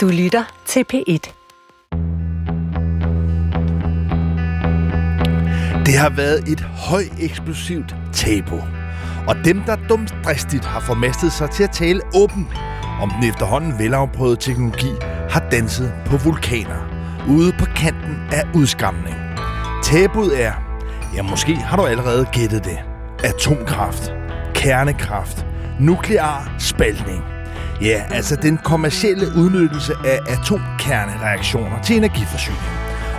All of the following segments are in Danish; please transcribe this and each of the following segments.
Du lytter til P1. Det har været et høj eksplosivt tabu. Og dem, der dumdristigt har formastet sig til at tale åbent om den efterhånden velafprøvede teknologi, har danset på vulkaner, ude på kanten af udskamning. Tabuet er, ja måske har du allerede gættet det, atomkraft, kernekraft, nuklear spaltning. Ja, altså den kommercielle udnyttelse af atomkernereaktioner til energiforsyning.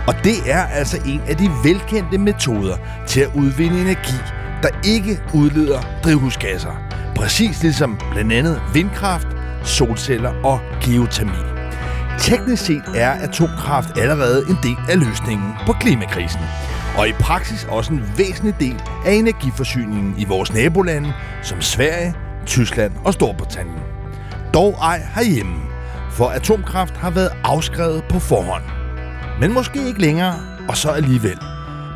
Og det er altså en af de velkendte metoder til at udvinde energi, der ikke udleder drivhusgasser. Præcis ligesom blandt andet vindkraft, solceller og geotermi. Teknisk set er atomkraft allerede en del af løsningen på klimakrisen. Og i praksis også en væsentlig del af energiforsyningen i vores nabolande, som Sverige, Tyskland og Storbritannien. Dog ej herhjemme, for atomkraft har været afskrevet på forhånd. Men måske ikke længere, og så alligevel.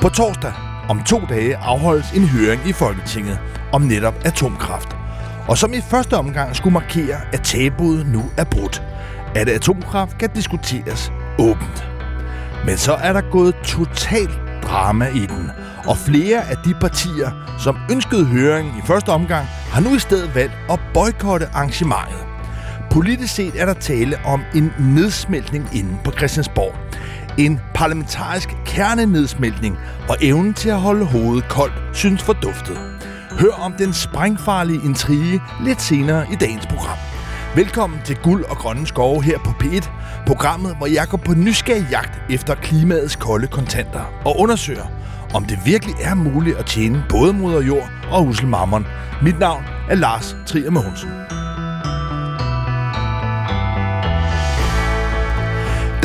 På torsdag om to dage afholdes en høring i Folketinget om netop atomkraft. Og som i første omgang skulle markere, at tabuet nu er brudt. At atomkraft kan diskuteres åbent. Men så er der gået totalt drama i den, og flere af de partier, som ønskede høringen i første omgang, har nu i stedet valgt at boykotte arrangementet. Politisk set er der tale om en nedsmeltning inde på Christiansborg. En parlamentarisk kernenedsmeltning og evnen til at holde hovedet koldt synes forduftet. Hør om den sprængfarlige intrige lidt senere i dagens program. Velkommen til Guld og Grønne Skove her på P1, programmet, hvor jeg går på nysgerrig jagt efter klimaets kolde kontanter og undersøger, om det virkelig er muligt at tjene både moder jord og usselmammon. Mit navn er Lars Trier Mogensen.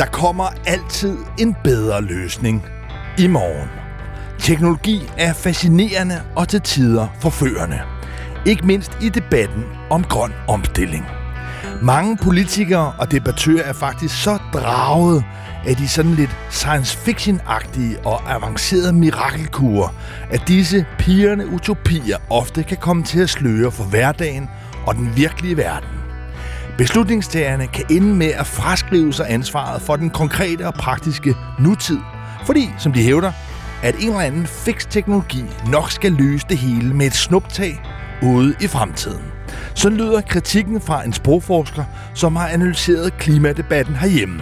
Der kommer altid en bedre løsning i morgen. Teknologi er fascinerende og til tider forførende. Ikke mindst i debatten om grøn omstilling. Mange politikere og debattører er faktisk så draget af de sådan lidt science fiction-agtige og avancerede mirakelkurer, at disse pigerne utopier ofte kan komme til at sløre for hverdagen og den virkelige verden. Beslutningstagerne kan ende med at fraskrive sig ansvaret for den konkrete og praktiske nutid, fordi, som de hævder, at en eller anden fix teknologi nok skal løse det hele med et snuptag ude i fremtiden. Så lyder kritikken fra en sprogforsker, som har analyseret klimadebatten herhjemme.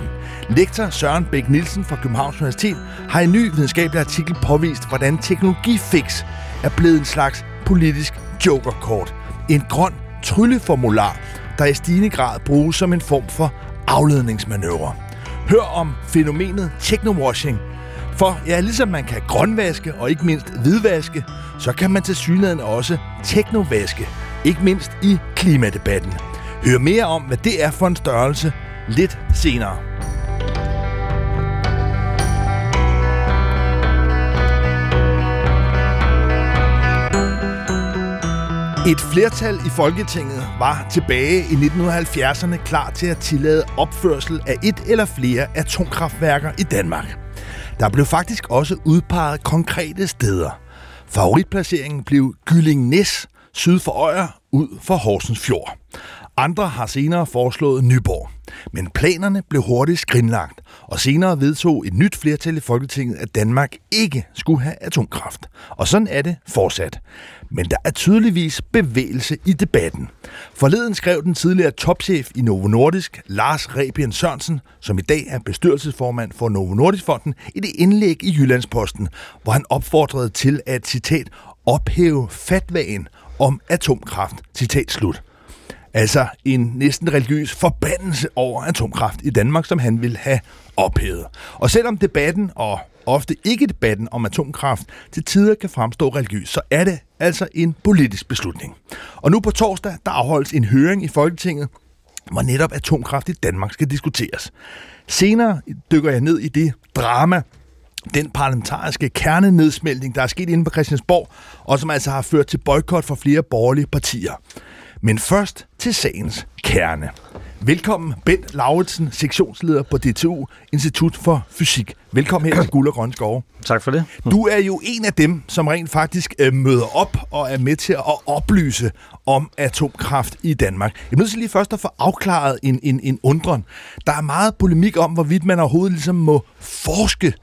Lektor Søren Bæk Nielsen fra Københavns Universitet har i en ny videnskabelig artikel påvist, hvordan teknologifix er blevet en slags politisk jokerkort. En grøn trylleformular, der i stigende grad bruges som en form for afledningsmanøvre. Hør om fænomenet technowashing, for ja, ligesom man kan grønvaske og ikke mindst hvidvaske, så kan man til synligheden også teknovaske, ikke mindst i klimadebatten. Hør mere om, hvad det er for en størrelse lidt senere. Et flertal i Folketinget var tilbage i 1970'erne klar til at tillade opførsel af et eller flere atomkraftværker i Danmark. Der blev faktisk også udpeget konkrete steder. Favoritplaceringen blev Gylling Næs, syd for Øjer, ud for Horsens Fjord. Andre har senere foreslået Nyborg. Men planerne blev hurtigt skrinlagt, og senere vedtog et nyt flertal i Folketinget, at Danmark ikke skulle have atomkraft. Og sådan er det fortsat. Men der er tydeligvis bevægelse i debatten. Forleden skrev den tidligere topchef i Novo Nordisk, Lars Rebien Sørensen, som i dag er bestyrelsesformand for Novo Nordisk Fonden, i det indlæg i Jyllandsposten, hvor han opfordrede til at, citat, ophæve fatvagen om atomkraft, citat slut. Altså en næsten religiøs forbandelse over atomkraft i Danmark, som han vil have ophævet. Og selvom debatten, og ofte ikke debatten om atomkraft, til tider kan fremstå religiøs, så er det altså en politisk beslutning. Og nu på torsdag, der afholdes en høring i Folketinget, hvor netop atomkraft i Danmark skal diskuteres. Senere dykker jeg ned i det drama, den parlamentariske kernenedsmeltning, der er sket inde på Christiansborg, og som altså har ført til boykot for flere borgerlige partier. Men først til sagens kerne. Velkommen, Bent Lauritsen, sektionsleder på DTU, Institut for Fysik. Velkommen her til Guld og Grønne Skove. Tak for det. Du er jo en af dem, som rent faktisk øh, møder op og er med til at oplyse om atomkraft i Danmark. Jeg er nødt til lige først at få afklaret en, en, en undren. Der er meget polemik om, hvorvidt man overhovedet ligesom må forske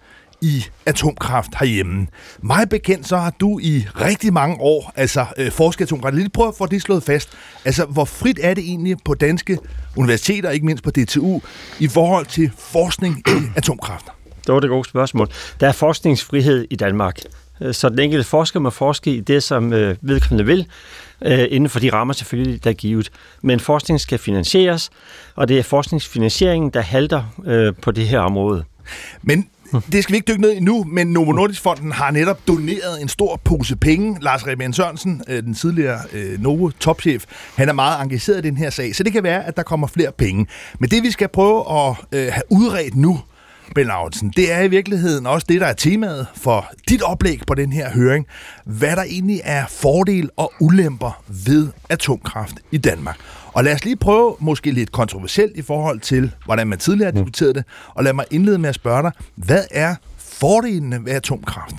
i atomkraft herhjemme. Mig bekendt, så har du i rigtig mange år altså, øh, forsket atomkraft. Lige prøv at få det slået fast. Altså, hvor frit er det egentlig på danske universiteter, ikke mindst på DTU, i forhold til forskning i atomkraft? Det var det gode spørgsmål. Der er forskningsfrihed i Danmark. Øh, så den enkelte forsker må forske i det, som øh, vedkommende vil, øh, inden for de rammer selvfølgelig, der er givet. Men forskning skal finansieres, og det er forskningsfinansieringen, der halter på det her område. Men det skal vi ikke dykke ned i nu, men Novo Nordisk Fonden har netop doneret en stor pose penge. Lars Rebjørn Sørensen, øh, den tidligere øh, Novo topchef, han er meget engageret i den her sag, så det kan være, at der kommer flere penge. Men det vi skal prøve at øh, have udredt nu, Ben Lauritsen, det er i virkeligheden også det, der er temaet for dit oplæg på den her høring. Hvad der egentlig er fordel og ulemper ved atomkraft i Danmark. Og lad os lige prøve, måske lidt kontroversielt i forhold til, hvordan man tidligere har diskuteret det, og lad mig indlede med at spørge dig, hvad er fordelene ved atomkraft?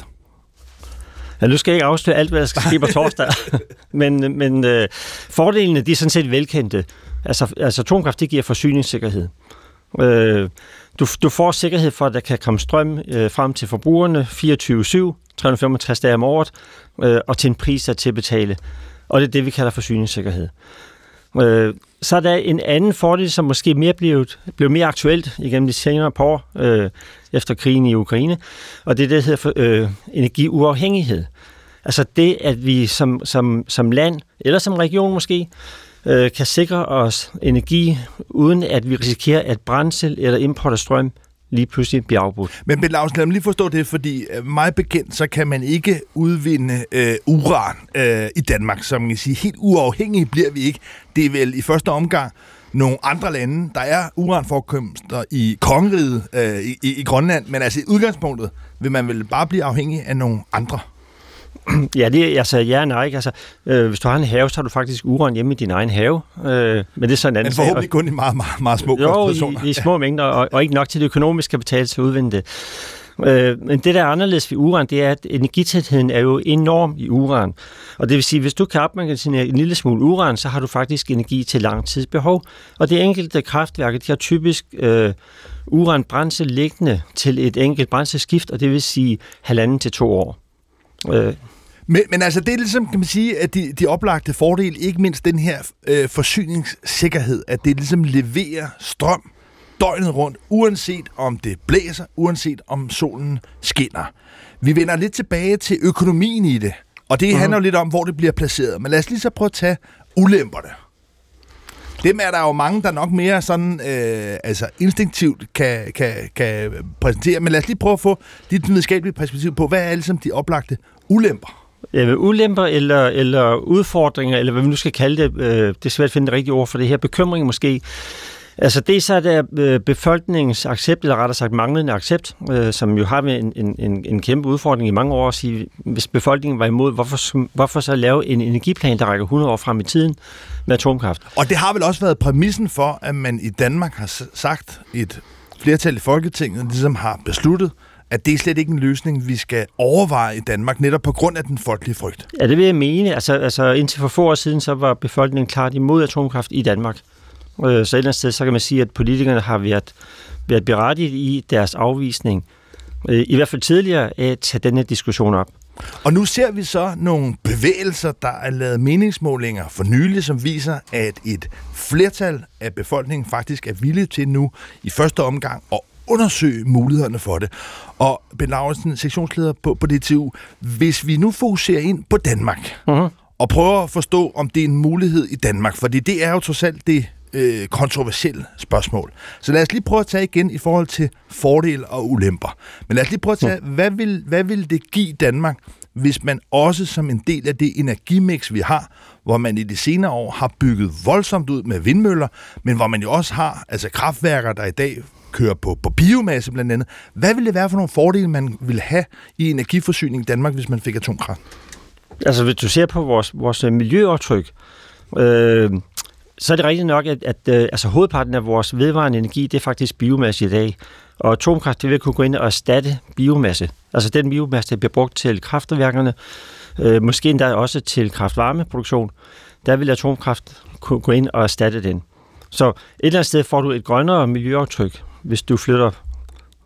Ja, nu skal jeg ikke afsløre alt, hvad der skal ske på torsdag, men, men øh, fordelene de er sådan set velkendte. Altså, altså atomkraft det giver forsyningssikkerhed. Øh, du, du får sikkerhed for, at der kan komme strøm øh, frem til forbrugerne 24-7, 365 dage om året, øh, og til en pris, der er til at betale. Og det er det, vi kalder forsyningssikkerhed. Øh, så er der en anden fordel, som måske mere blev, blev mere aktuelt igennem de senere par år øh, efter krigen i Ukraine, og det er det, der hedder for, øh, energiuafhængighed. Altså det, at vi som, som, som land, eller som region måske, øh, kan sikre os energi, uden at vi risikerer, at brændsel eller import af strøm lige pludselig bliver afbrudt. Men Ben Lausen, lad mig lige forstå det, fordi meget mig bekendt, så kan man ikke udvinde øh, uran øh, i Danmark, som man kan sige. Helt uafhængige bliver vi ikke. Det er vel i første omgang nogle andre lande. Der er uranforekomster i kongeriget øh, i, i, i Grønland, men altså i udgangspunktet vil man vel bare blive afhængig af nogle andre. Ja, det er altså ja nej. Altså, øh, hvis du har en have, så har du faktisk uran hjemme i din egen have. Øh, men det er sådan en anden Men forhåbentlig kun i meget, meget, meget små jo, i, i små ja. mængder, og, og ikke nok til det økonomiske kapital til at udvinde det. Øh, men det, der er anderledes ved uran, det er, at energitætheden er jo enorm i uran. Og det vil sige, at hvis du kan opmagasinere en lille smule uran, så har du faktisk energi til lang tids behov. Og det enkelte kraftværk, de har typisk øh, uranbrændsel liggende til et enkelt brændselsskift, og det vil sige halvanden til to år. Øh, men, men altså, det er ligesom, kan man sige, at de, de oplagte fordele, ikke mindst den her øh, forsyningssikkerhed, at det ligesom leverer strøm døgnet rundt, uanset om det blæser, uanset om solen skinner. Vi vender lidt tilbage til økonomien i det, og det uh-huh. handler jo lidt om, hvor det bliver placeret. Men lad os lige så prøve at tage ulemperne. Dem er der jo mange, der nok mere sådan, øh, altså instinktivt kan, kan, kan præsentere. Men lad os lige prøve at få dit videnskabelige perspektiv på, hvad er ligesom de oplagte ulemper? Ja, ulemper eller, eller udfordringer, eller hvad vi nu skal kalde det, øh, det er svært at finde det rigtige ord for det her, bekymring måske. Altså det er så der øh, befolkningens accept, eller rettere sagt manglende accept, øh, som jo har en, en, en, en kæmpe udfordring i mange år at sige, hvis befolkningen var imod, hvorfor, hvorfor så lave en energiplan, der rækker 100 år frem i tiden med atomkraft? Og det har vel også været præmissen for, at man i Danmark har sagt, et flertal i Folketinget ligesom har besluttet, at det er slet ikke en løsning, vi skal overveje i Danmark, netop på grund af den folkelige frygt? Ja, det vil jeg mene. Altså, altså indtil for få år siden, så var befolkningen klart imod atomkraft i Danmark. Øh, så et eller andet sted, så kan man sige, at politikerne har været, været berettiget i deres afvisning, øh, i hvert fald tidligere, at tage denne diskussion op. Og nu ser vi så nogle bevægelser, der er lavet meningsmålinger for nylig, som viser, at et flertal af befolkningen faktisk er villige til nu i første omgang at undersøge mulighederne for det. Og Ben Lauritsen, sektionsleder på, på DTU, hvis vi nu fokuserer ind på Danmark, uh-huh. og prøver at forstå, om det er en mulighed i Danmark, fordi det er jo trods alt det øh, kontroversielle spørgsmål. Så lad os lige prøve at tage igen i forhold til fordele og ulemper. Men lad os lige prøve at tage, uh-huh. hvad, vil, hvad vil det give Danmark, hvis man også som en del af det energimix, vi har, hvor man i de senere år har bygget voldsomt ud med vindmøller, men hvor man jo også har altså kraftværker, der i dag kører på, på biomasse blandt andet. Hvad ville det være for nogle fordele, man ville have i energiforsyning i Danmark, hvis man fik atomkraft? Altså, hvis du ser på vores, vores øh, miljøaftryk, øh, så er det rigtigt nok, at, at øh, altså, hovedparten af vores vedvarende energi, det er faktisk biomasse i dag. Og atomkraft det vil kunne gå ind og erstatte biomasse. Altså den biomasse, der bliver brugt til kraftværkerne, øh, måske endda også til kraftvarmeproduktion, der vil atomkraft kunne gå ind og erstatte den. Så et eller andet sted får du et grønnere miljøaftryk, hvis du flytter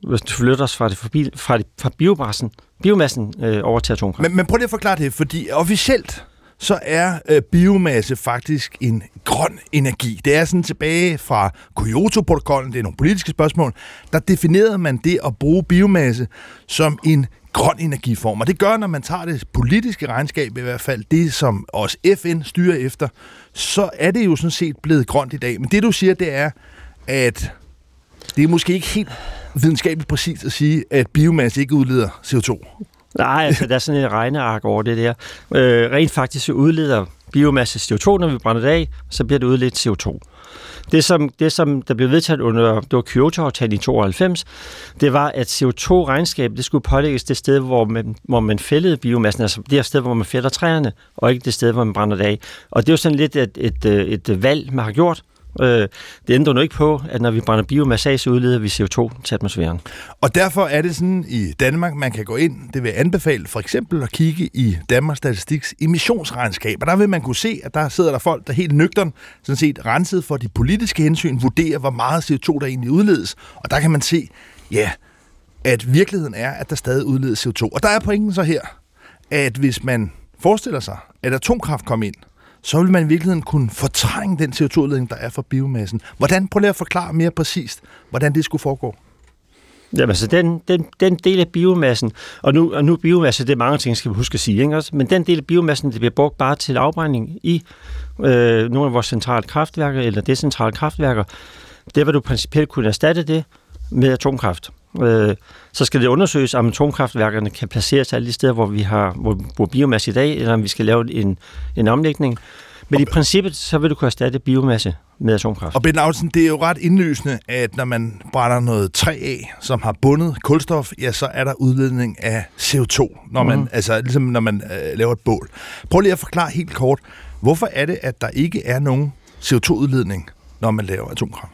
hvis du flytter os fra, det, fra, fra, fra biomassen, biomassen øh, over til atomkraft. Men, men prøv lige at forklare det, fordi officielt så er øh, biomasse faktisk en grøn energi. Det er sådan tilbage fra Kyoto-protokollen, det er nogle politiske spørgsmål, der definerede man det at bruge biomasse som en grøn energiform. Og det gør, når man tager det politiske regnskab, i hvert fald det, som også FN styrer efter, så er det jo sådan set blevet grønt i dag. Men det, du siger, det er, at det er måske ikke helt videnskabeligt præcist at sige, at biomasse ikke udleder CO2. Nej, altså der er sådan et regneark over det der. Øh, rent faktisk så udleder biomasse CO2, når vi brænder det af, så bliver det udledt CO2. Det som, det, som der blev vedtaget under det var Kyoto-aftalen i 92, det var, at CO2-regnskabet det skulle pålægges det sted, hvor man, hvor man fældede biomassen, altså det sted, hvor man fælder træerne, og ikke det sted, hvor man brænder det af. Og det er jo sådan lidt et, et, et, et valg, man har gjort, Øh, det ændrer nu ikke på, at når vi brænder biomasse af, så udleder vi CO2 til atmosfæren. Og derfor er det sådan i Danmark, man kan gå ind, det vil jeg anbefale for eksempel at kigge i Danmarks Statistiks emissionsregnskab. Og der vil man kunne se, at der sidder der folk, der helt nøgtern, sådan set renset for de politiske hensyn, vurderer, hvor meget CO2 der egentlig udledes. Og der kan man se, ja, at virkeligheden er, at der stadig udledes CO2. Og der er pointen så her, at hvis man forestiller sig, at atomkraft kom ind, så vil man i virkeligheden kunne fortrænge den CO2-udledning, der er fra biomassen. Hvordan, prøv lige at forklare mere præcist, hvordan det skulle foregå. Jamen altså, den, den, den del af biomassen, og nu, og nu biomasse, det er mange ting, skal vi huske at sige, ikke? men den del af biomassen, det bliver brugt bare til afbrænding i øh, nogle af vores centrale kraftværker, eller decentrale kraftværker, det vil du principielt kunne erstatte det med atomkraft. Øh, så skal det undersøges, om atomkraftværkerne kan placeres alle de steder, hvor vi har hvor, hvor biomasse i dag, eller om vi skal lave en, en omlægning. Men og, i princippet, så vil du kunne erstatte biomasse med atomkraft. Og Ben Aulsen, det er jo ret indlysende, at når man brænder noget træ af, som har bundet kulstof, ja, så er der udledning af CO2, når man, mm. altså, ligesom når man øh, laver et bål. Prøv lige at forklare helt kort, hvorfor er det, at der ikke er nogen CO2-udledning, når man laver atomkraft?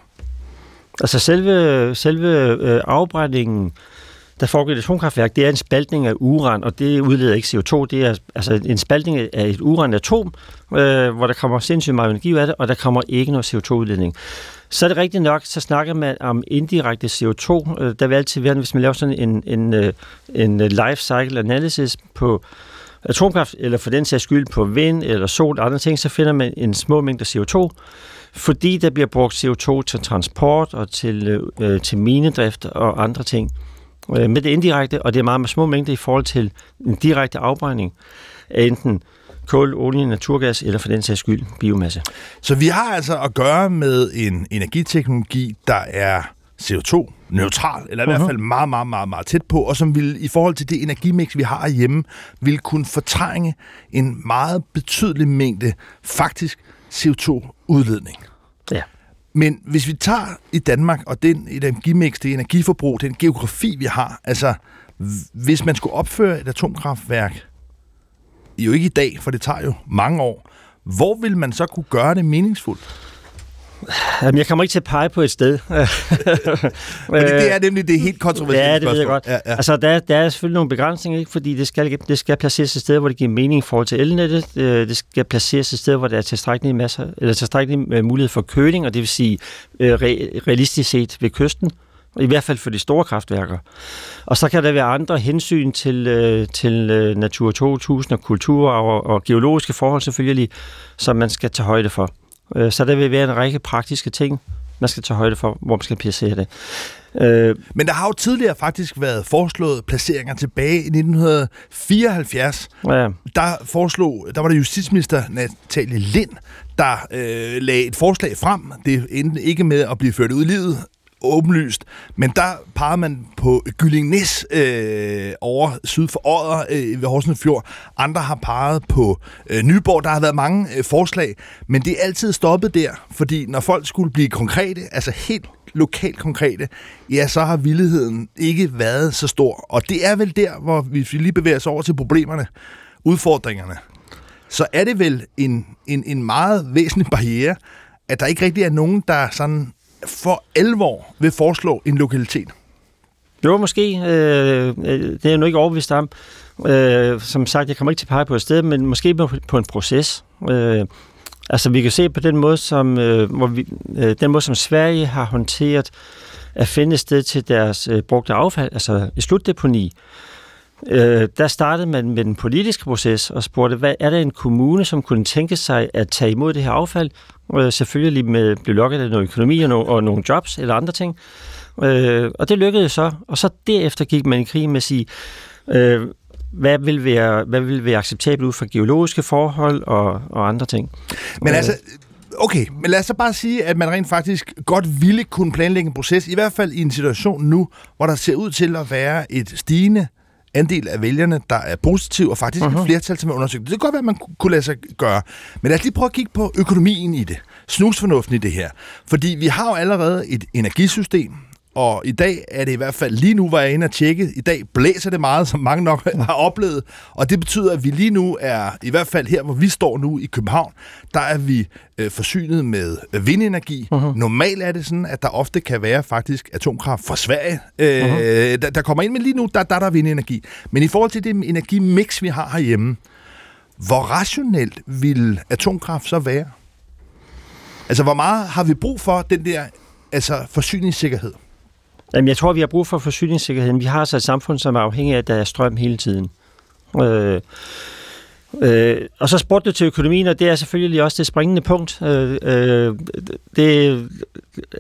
Altså selve, selve øh, afbrændingen, der foregår et atomkraftværk, det er en spaltning af uran, og det udleder ikke CO2. Det er altså en spaltning af et uranatom, øh, hvor der kommer sindssygt meget energi ud af det, og der kommer ikke noget CO2-udledning. Så er det rigtigt nok, så snakker man om indirekte CO2. Øh, der vil altid være, hvis man laver sådan en, en, øh, en øh, life cycle analysis på atomkraft, eller for den sags skyld på vind eller sol og andre ting, så finder man en små mængde CO2, fordi der bliver brugt CO2 til transport og til, øh, til minedrift og andre ting. Øh, med det indirekte, og det er meget med små mængder i forhold til en direkte afbrænding af enten kul, olie, naturgas eller for den sags skyld biomasse. Så vi har altså at gøre med en energiteknologi, der er CO2-neutral, eller i uh-huh. hvert mhm. fald meget, meget, meget, meget tæt på, og som vil i forhold til det energimix, vi har hjemme, vil kunne fortrænge en meget betydelig mængde faktisk CO2-udledning. Ja. Men hvis vi tager i Danmark, og den energimix, det energiforbrug, den geografi, vi har, altså hvis man skulle opføre et atomkraftværk, jo ikke i dag, for det tager jo mange år, hvor vil man så kunne gøre det meningsfuldt? Jamen, jeg kommer ikke til at pege på et sted. Men det er nemlig det helt kontroversielle Ja, det ved jeg godt. Ja, ja. Altså, der, der er selvfølgelig nogle begrænsninger, ikke? fordi det skal, det skal placeres et sted, hvor det giver mening i forhold til elnettet. Øh, det skal placeres et sted, hvor der er tilstrækkelig, masser, eller tilstrækkelig øh, mulighed for køling, og det vil sige øh, realistisk set ved kysten. I hvert fald for de store kraftværker. Og så kan der være andre hensyn til, til Natur 2000 og kultur og, og geologiske forhold selvfølgelig, som man skal tage højde for. Øh, så der vil være en række praktiske ting, man skal tage højde for, hvor man skal placere det. Øh, Men der har jo tidligere faktisk været foreslået placeringer tilbage i 1974. Ja. Der, foreslog, der var det justitsminister Natalie Lind, der øh, lagde et forslag frem. Det endte ikke med at blive ført ud i livet, åbenlyst. Men der peger man på Gyllingnes øh, over syd for Odder øh, ved Horsens Fjord. Andre har peget på øh, Nyborg. Der har været mange øh, forslag, men det er altid stoppet der, fordi når folk skulle blive konkrete, altså helt lokalt konkrete, ja, så har villigheden ikke været så stor. Og det er vel der, hvor hvis vi lige bevæger os over til problemerne, udfordringerne, så er det vel en, en, en meget væsentlig barriere, at der ikke rigtig er nogen, der sådan for alvor vil foreslå en lokalitet? Jo, måske. Øh, øh, det er jeg nu ikke overbevist om. Øh, som sagt, jeg kommer ikke til at pege på et sted, men måske på, på en proces. Øh, altså, vi kan se på den måde, som, øh, hvor vi, øh, den måde, som Sverige har håndteret at finde et sted til deres øh, brugte affald, altså et slutdeponi. Øh, der startede man med den politiske proces og spurgte, hvad er der en kommune, som kunne tænke sig at tage imod det her affald? Øh, selvfølgelig med blive lukket af noget økonomi og, no, og nogle jobs eller andre ting. Øh, og det lykkedes så, og så derefter gik man i krig med at sige, øh, hvad vil være, hvad vil være acceptabelt ud fra geologiske forhold og, og andre ting. Men altså, okay, men lad os så bare sige, at man rent faktisk godt ville kunne planlægge en proces, i hvert fald i en situation nu, hvor der ser ud til at være et stigende andel af vælgerne, der er positiv, og faktisk uh-huh. et mhm. flertal, som er undersøgt. Det kan godt være, at man kunne lade sig gøre. Men lad os lige prøve at kigge på økonomien i det. Snusfornuften i det her. Fordi vi har jo allerede et energisystem, og i dag er det i hvert fald, lige nu var jeg inde og tjekke, i dag blæser det meget, som mange nok har oplevet, og det betyder, at vi lige nu er, i hvert fald her, hvor vi står nu i København, der er vi øh, forsynet med vindenergi. Uh-huh. Normalt er det sådan, at der ofte kan være faktisk atomkraft fra Sverige, øh, uh-huh. der, der kommer ind, men lige nu, der, der er der vindenergi. Men i forhold til det energimix, vi har herhjemme, hvor rationelt vil atomkraft så være? Altså, hvor meget har vi brug for den der altså forsyningssikkerhed? Jamen, jeg tror, vi har brug for forsyningssikkerheden. Vi har altså et samfund, som er afhængig af, at der er strøm hele tiden. Øh, øh, og så spurgte du til økonomien, og det er selvfølgelig også det springende punkt. Øh, øh, det,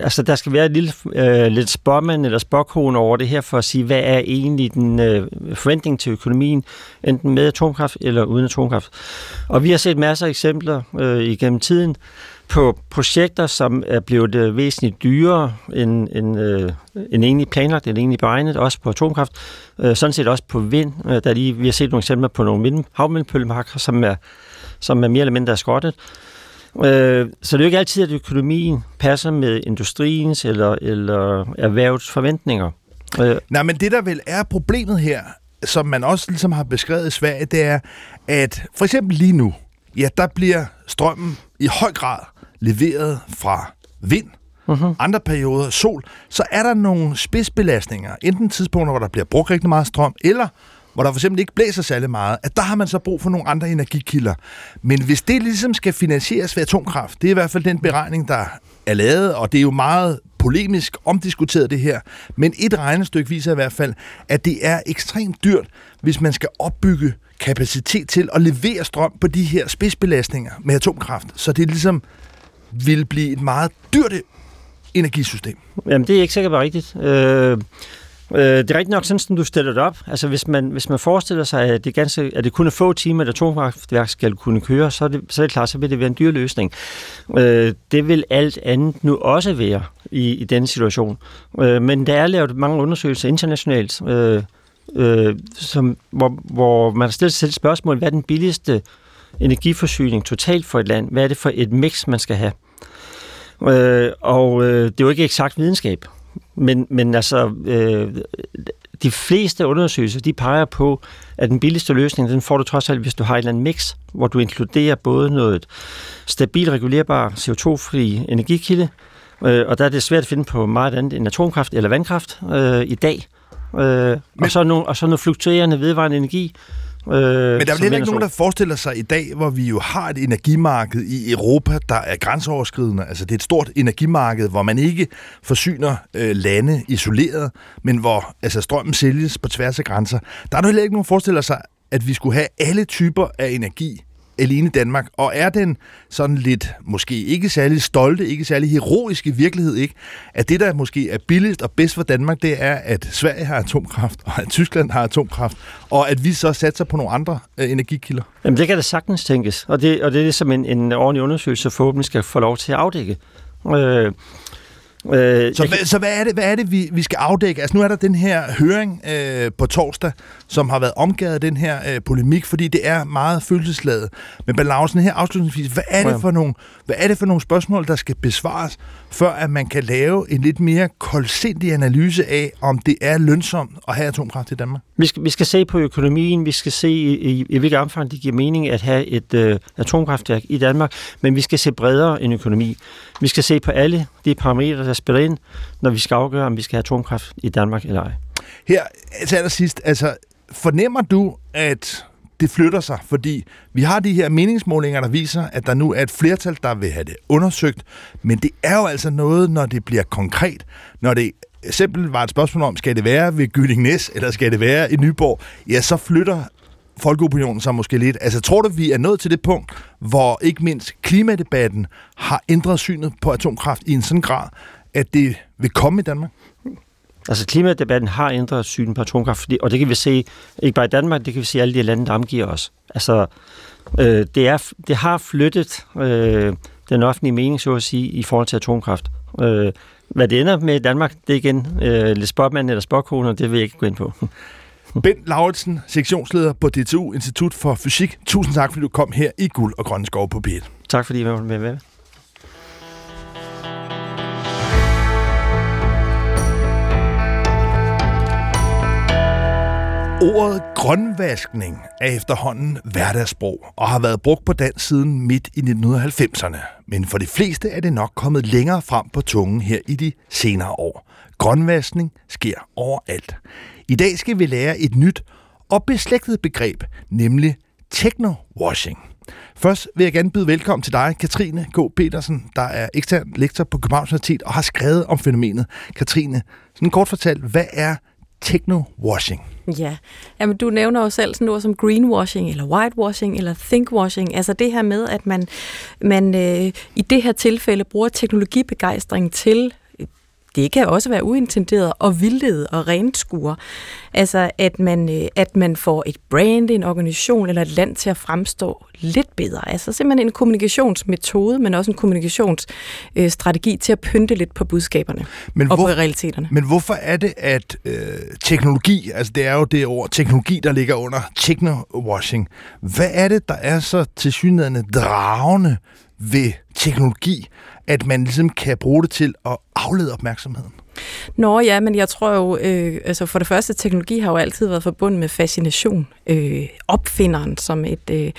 altså, der skal være et lille, øh, lidt spørgmand eller spørgkone over det her, for at sige, hvad er egentlig den øh, forventning til økonomien, enten med atomkraft eller uden atomkraft. Og vi har set masser af eksempler øh, igennem tiden, på projekter, som er blevet øh, væsentligt dyrere end, end, øh, end egentlig planlagt, end egentlig beregnet, også på atomkraft, øh, sådan set også på vind. Øh, der lige, vi har set nogle eksempler på nogle vind, havvindmøllemarker, som er, som er mere eller mindre skrottet. Øh, så det er jo ikke altid, at økonomien passer med industriens eller, eller erhvervets forventninger. Øh. Nej, men det der vel er problemet her, som man også ligesom har beskrevet i Sverige, det er, at for eksempel lige nu, ja, der bliver strømmen i høj grad leveret fra vind, uh-huh. andre perioder sol, så er der nogle spidsbelastninger, enten tidspunkter, hvor der bliver brugt rigtig meget strøm, eller hvor der for eksempel ikke blæser særlig meget, at der har man så brug for nogle andre energikilder. Men hvis det ligesom skal finansieres ved atomkraft, det er i hvert fald den beregning, der er lavet, og det er jo meget polemisk omdiskuteret det her, men et regnestykke viser i hvert fald, at det er ekstremt dyrt, hvis man skal opbygge kapacitet til at levere strøm på de her spidsbelastninger med atomkraft. Så det ligesom vil blive et meget dyrt energisystem. Jamen, det er ikke sikkert være rigtigt. Øh, øh, det er rigtigt nok sådan, som du stiller det op. Altså, hvis man, hvis man forestiller sig, at det, ganske, at det kun er få timer, at atomkraftværk skal kunne køre, så er det, så er det klart, så vil det være en dyr løsning. Øh, det vil alt andet nu også være i, i denne situation. Øh, men der er lavet mange undersøgelser internationalt, øh, øh, som, hvor, hvor man har stillet sig selv spørgsmål, hvad er den billigste energiforsyning totalt for et land? Hvad er det for et mix, man skal have? Øh, og øh, det er jo ikke eksakt videnskab, men, men altså, øh, de fleste undersøgelser, de peger på, at den billigste løsning, den får du trods alt, hvis du har et eller andet mix, hvor du inkluderer både noget stabil, regulerbar, CO2-fri energikilde, øh, og der er det svært at finde på meget andet end atomkraft eller vandkraft øh, i dag. Øh, og, så nogle, og så noget fluktuerende vedvarende energi, Øh, Men der er vel ikke nogen, der forestiller sig i dag, hvor vi jo har et energimarked i Europa, der er grænseoverskridende. Altså det er et stort energimarked, hvor man ikke forsyner øh, lande isoleret, men hvor altså, strømmen sælges på tværs af grænser. Der er der heller ikke nogen, der forestiller sig, at vi skulle have alle typer af energi alene Danmark, og er den sådan lidt, måske ikke særlig stolte, ikke særlig heroiske virkelighed, ikke? At det, der måske er billigst og bedst for Danmark, det er, at Sverige har atomkraft, og at Tyskland har atomkraft, og at vi så satser på nogle andre øh, energikilder? Jamen, det kan da sagtens tænkes, og det, og det er det, som en, en ordentlig undersøgelse forhåbentlig skal få lov til at afdække. Øh, Øh, så, hvad, så hvad er det, hvad er det vi, vi skal afdække? Altså nu er der den her høring øh, på torsdag, som har været omgivet af den her øh, polemik, fordi det er meget følelsesladet. Men Ballausen her afslutningsvis, hvad er, det for nogle, hvad er det for nogle spørgsmål, der skal besvares, før at man kan lave en lidt mere koldsindig analyse af, om det er lønsomt at have atomkraft i Danmark? Vi skal, vi skal se på økonomien, vi skal se i, i, i hvilket omfang det giver mening at have et øh, atomkraftværk i Danmark, men vi skal se bredere end økonomi. Vi skal se på alle de parametre, der spiller ind, når vi skal afgøre, om vi skal have atomkraft i Danmark eller ej. Her til allersidst, altså fornemmer du, at det flytter sig, fordi vi har de her meningsmålinger, der viser, at der nu er et flertal, der vil have det undersøgt, men det er jo altså noget, når det bliver konkret, når det eksempel var et spørgsmål om, skal det være ved Gylling Næs, eller skal det være i Nyborg, ja, så flytter folkeopinionen sig måske lidt. Altså, tror du, vi er nået til det punkt, hvor ikke mindst klimadebatten har ændret synet på atomkraft i en sådan grad, at det vil komme i Danmark? Altså klimadebatten har ændret synen på atomkraft, og det kan vi se, ikke bare i Danmark, det kan vi se i alle de lande, der omgiver os. Altså, øh, det, er, det har flyttet øh, den offentlige mening, så at sige, i forhold til atomkraft. Øh, hvad det ender med i Danmark, det er igen øh, lidt spotmand eller spotkoner, det vil jeg ikke gå ind på. Bent Lauritsen, sektionsleder på DTU Institut for Fysik. Tusind tak, fordi du kom her i Guld og Grønne Skov på P1. Tak fordi I var med. Ordet grønvaskning er efterhånden hverdagssprog og har været brugt på dansk siden midt i 1990'erne. Men for de fleste er det nok kommet længere frem på tungen her i de senere år. Grønvaskning sker overalt. I dag skal vi lære et nyt og beslægtet begreb, nemlig techno-washing. Først vil jeg gerne byde velkommen til dig, Katrine K. Petersen, der er ekstern lektor på Københavns Universitet og har skrevet om fænomenet. Katrine, sådan kort fortalt, hvad er techno-washing? Ja, Jamen, du nævner jo selv sådan ord som greenwashing, eller whitewashing, eller thinkwashing. Altså det her med, at man, man øh, i det her tilfælde bruger teknologibegejstring til det kan også være uintenderet og vildlede og renskure. Altså, at man, øh, at man får et brand, en organisation eller et land til at fremstå lidt bedre. Altså simpelthen en kommunikationsmetode, men også en kommunikationsstrategi til at pynte lidt på budskaberne men og hvor, på realiteterne. Men hvorfor er det, at øh, teknologi, altså det er jo det ord teknologi, der ligger under techno-washing. Hvad er det, der er så tilsyneladende dragende ved teknologi, at man ligesom kan bruge det til at aflede opmærksomheden? Nå ja, men jeg tror jo, øh, altså for det første, teknologi har jo altid været forbundet med fascination. Øh, opfinderen som et, øh,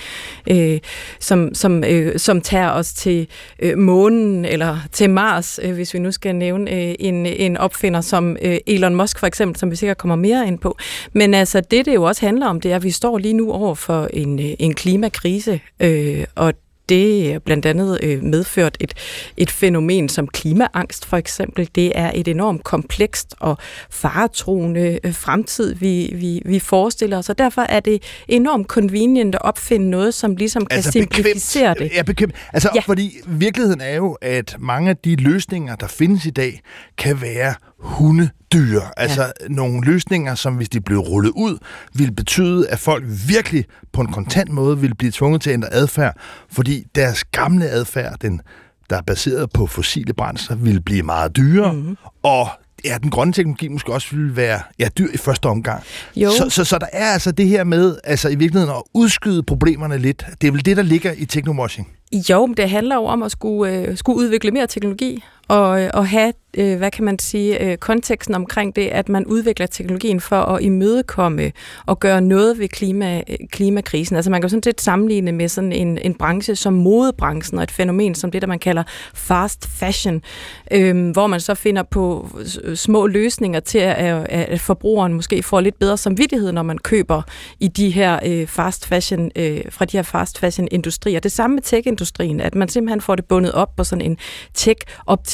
øh, som, som, øh, som tager os til øh, månen eller til Mars, øh, hvis vi nu skal nævne øh, en, en opfinder som øh, Elon Musk for eksempel, som vi sikkert kommer mere ind på. Men altså det, det jo også handler om, det er, at vi står lige nu over for en, øh, en klimakrise, øh, og det blandt andet øh, medført et, et fænomen som klimaangst for eksempel. Det er et enormt komplekst og faretroende øh, fremtid, vi, vi, vi forestiller os, og derfor er det enormt convenient at opfinde noget, som ligesom kan altså, simplificere bekvemt. det. Ja, bekvemt. Altså, ja. fordi virkeligheden er jo, at mange af de løsninger, der findes i dag, kan være hundedyr. Altså ja. nogle løsninger, som hvis de blev rullet ud, ville betyde, at folk virkelig på en kontant måde ville blive tvunget til at ændre adfærd, fordi deres gamle adfærd, den der er baseret på fossile brændsler, ville blive meget dyrere, mm-hmm. og ja, den grønne teknologi måske også ville være ja, dyr i første omgang. Jo. Så, så, så der er altså det her med altså i virkeligheden at udskyde problemerne lidt. Det er vel det, der ligger i teknomwashing. Jo, men det handler jo om at skulle, øh, skulle udvikle mere teknologi og, øh, og have øh, hvad kan man sige, øh, konteksten omkring det, at man udvikler teknologien for at imødekomme og gøre noget ved klima, øh, klimakrisen. Altså man kan sådan set sammenligne med sådan en, en branche som modebranchen og et fænomen som det, der man kalder fast fashion, øh, hvor man så finder på øh, små løsninger til, at, at forbrugeren måske får lidt bedre samvittighed, når man køber i de her øh, fast fashion, øh, fra de her fast fashion industrier. Det samme med tech-industrien, at man simpelthen får det bundet op på sådan en tech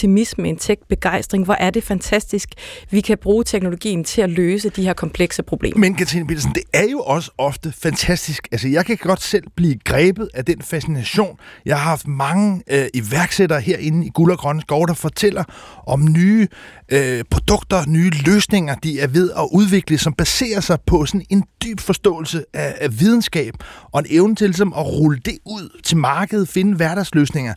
optimisme, en tech begejstring. Hvor er det fantastisk, vi kan bruge teknologien til at løse de her komplekse problemer. Men Katrine Petersen, det er jo også ofte fantastisk. Altså, jeg kan godt selv blive grebet af den fascination. Jeg har haft mange øh, iværksættere herinde i Guld og Grønne Skov, der fortæller om nye øh, produkter, nye løsninger, de er ved at udvikle, som baserer sig på sådan en dyb forståelse af, af videnskab og en evne til ligesom, at rulle det ud til markedet, finde hverdagsløsninger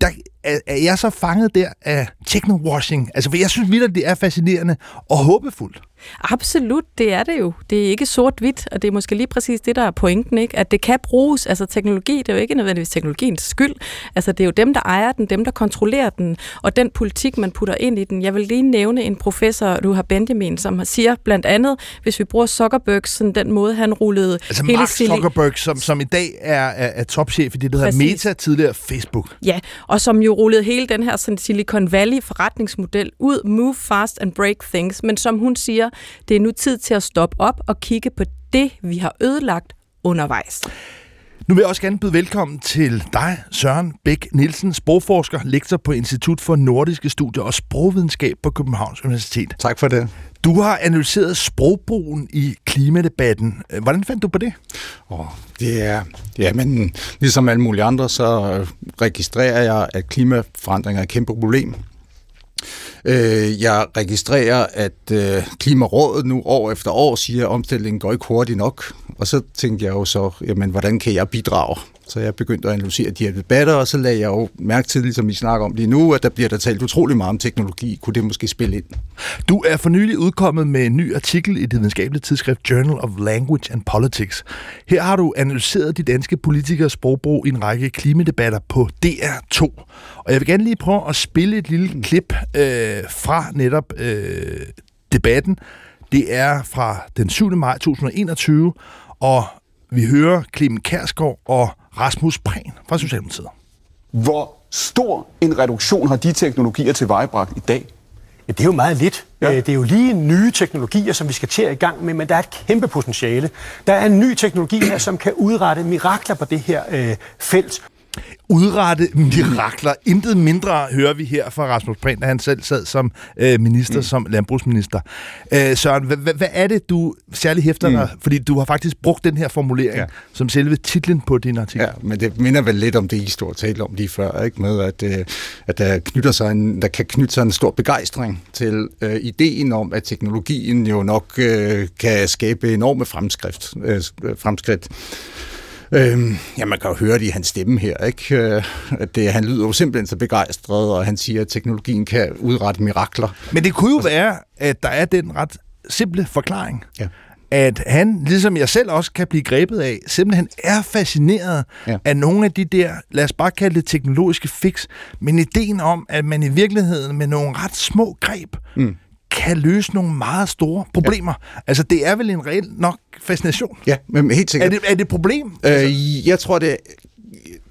der er, er jeg så fanget der af techno-washing? Altså, for jeg synes vildt, det er fascinerende og håbefuldt. Absolut, det er det jo. Det er ikke sort-hvidt, og det er måske lige præcis det, der er pointen, ikke? at det kan bruges. Altså teknologi, det er jo ikke nødvendigvis teknologiens skyld. Altså det er jo dem, der ejer den, dem, der kontrollerer den, og den politik, man putter ind i den. Jeg vil lige nævne en professor, du har Benjamin, som siger blandt andet, hvis vi bruger Zuckerberg, sådan den måde, han rullede Altså hele Mark Zuckerberg, som, som i dag er, er, er topchef i det, der hedder. Meta, tidligere Facebook. Ja, og som jo rullede hele den her sådan Silicon Valley forretningsmodel ud, move fast and break things, men som hun siger, det er nu tid til at stoppe op og kigge på det, vi har ødelagt undervejs. Nu vil jeg også gerne byde velkommen til dig, Søren Bæk Nielsen, sprogforsker, lektor på Institut for Nordiske Studier og Sprogvidenskab på Københavns Universitet. Tak for det. Du har analyseret sprogbrugen i klimadebatten. Hvordan fandt du på det? Oh, det er, ja, men ligesom alle mulige andre, så registrerer jeg, at klimaforandringer er et kæmpe problem. Øh, Jeg registrerer, at øh, Klimarådet nu år efter år siger, at omstillingen går ikke hurtigt nok. Og så tænkte jeg jo så, jamen, hvordan kan jeg bidrage? Så jeg begyndte at analysere de her debatter, og så lagde jeg jo mærke til, ligesom vi snakker om lige nu, at der bliver der talt utrolig meget om teknologi. Kunne det måske spille ind? Du er for nylig udkommet med en ny artikel i det videnskabelige tidsskrift Journal of Language and Politics. Her har du analyseret de danske politikers sprogbrug i en række klimadebatter på DR2. Og jeg vil gerne lige prøve at spille et lille klip øh, fra netop øh, debatten. Det er fra den 7. maj 2021, og vi hører Clemen Kærsgaard og Rasmus Prehn fra Socialdemokratiet. Hvor stor en reduktion har de teknologier tilvejebragt i dag? Ja, det er jo meget lidt. Ja. Ja. Det er jo lige nye teknologier, som vi skal til at i gang med, men der er et kæmpe potentiale. Der er en ny teknologi her, som kan udrette mirakler på det her øh, felt. Udrette mirakler. Intet mindre hører vi her fra Rasmus Prehn, da han selv sad som øh, minister, mm. som landbrugsminister. Øh, Søren, hvad, hvad, hvad er det, du særlig hæfter mm. dig? Fordi du har faktisk brugt den her formulering ja. Som selve titlen på din artikel. Ja, men det minder vel lidt om det, I stod og talte om lige før, ikke? med at, øh, at der, knytter sig en, der kan knytte sig en stor begejstring til øh, ideen om, at teknologien jo nok øh, kan skabe enorme fremskridt. Øh, fremskridt. Øhm, ja, man kan jo høre det i hans stemme her, ikke? Øh, at det, han lyder jo simpelthen så begejstret, og han siger, at teknologien kan udrette mirakler. Men det kunne jo være, at der er den ret simple forklaring. Ja. At han, ligesom jeg selv også kan blive grebet af, simpelthen er fascineret ja. Af nogle af de der, lad os bare kalde det teknologiske fix, men ideen om, at man i virkeligheden med nogle ret små greb, mm. Kan løse nogle meget store problemer. Ja. Altså, det er vel en reel nok fascination. Ja, men helt Er sikkert. det, er det et problem? Øh, jeg tror, det,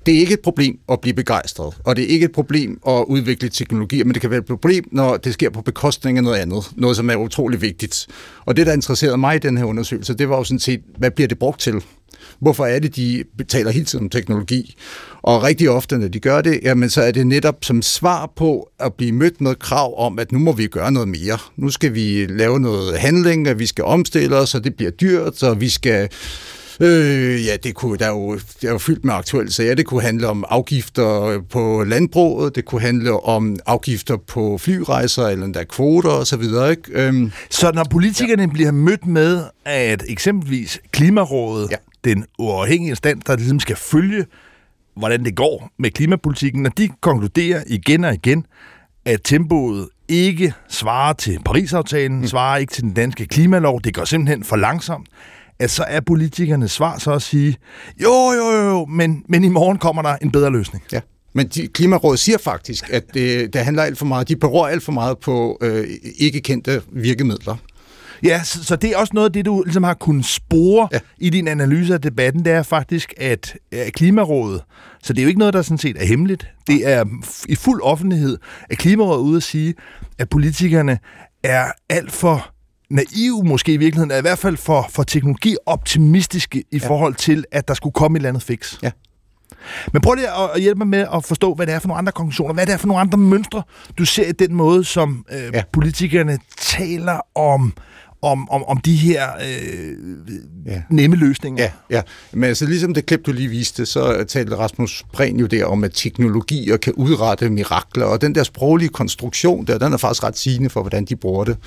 det er ikke et problem at blive begejstret, og det er ikke et problem at udvikle teknologier, men det kan være et problem, når det sker på bekostning af noget andet, noget som er utrolig vigtigt. Og det, der interesserede mig i den her undersøgelse, det var jo sådan set, hvad bliver det brugt til? Hvorfor er det, de betaler hele tiden om teknologi? Og rigtig ofte, når de gør det, jamen, så er det netop som svar på at blive mødt med krav om, at nu må vi gøre noget mere. Nu skal vi lave noget handling, og vi skal omstille os, og det bliver dyrt, og vi skal Øh, ja, det kunne, der er jo, det er jo fyldt med aktuelle sager. Det kunne handle om afgifter på landbruget, det kunne handle om afgifter på flyrejser, eller endda kvoter osv. Ikke? Øhm, Så når politikerne ja. bliver mødt med, at eksempelvis Klimarådet, ja. Den uafhængige stand, der ligesom skal følge, hvordan det går med klimapolitikken, når de konkluderer igen og igen, at tempoet ikke svarer til Paris-aftalen, mm. svarer ikke til den danske klimalov, det går simpelthen for langsomt, at så er politikernes svar så at sige, jo, jo, jo, jo, men, men i morgen kommer der en bedre løsning. ja. Men de, Klimarådet siger faktisk, at det, det handler alt for meget, de beror alt for meget på øh, ikke kendte virkemidler. Ja, så, så det er også noget af det, du ligesom har kunnet spore ja. I din analyse af debatten, det er faktisk, at, at Klimarådet, så det er jo ikke noget, der sådan set er hemmeligt, det er i fuld offentlighed, at Klimarådet er ude at sige, at politikerne er alt for naive måske i virkeligheden, er i hvert fald for, for teknologioptimistiske i ja. forhold til, at der skulle komme et eller andet fix. Ja. Men prøv lige at, hjælpe mig med at forstå, hvad det er for nogle andre konklusioner, hvad det er for nogle andre mønstre, du ser i den måde, som øh. Ja. politikerne taler om, om, om, om de her øh, Ja. nemme løsninger. Ja, ja. Men altså ligesom det klip, du lige viste, så talte Rasmus Prehn jo der om, at teknologier kan udrette mirakler, og den der sproglige konstruktion der, den er faktisk ret sigende for, hvordan de bruger det.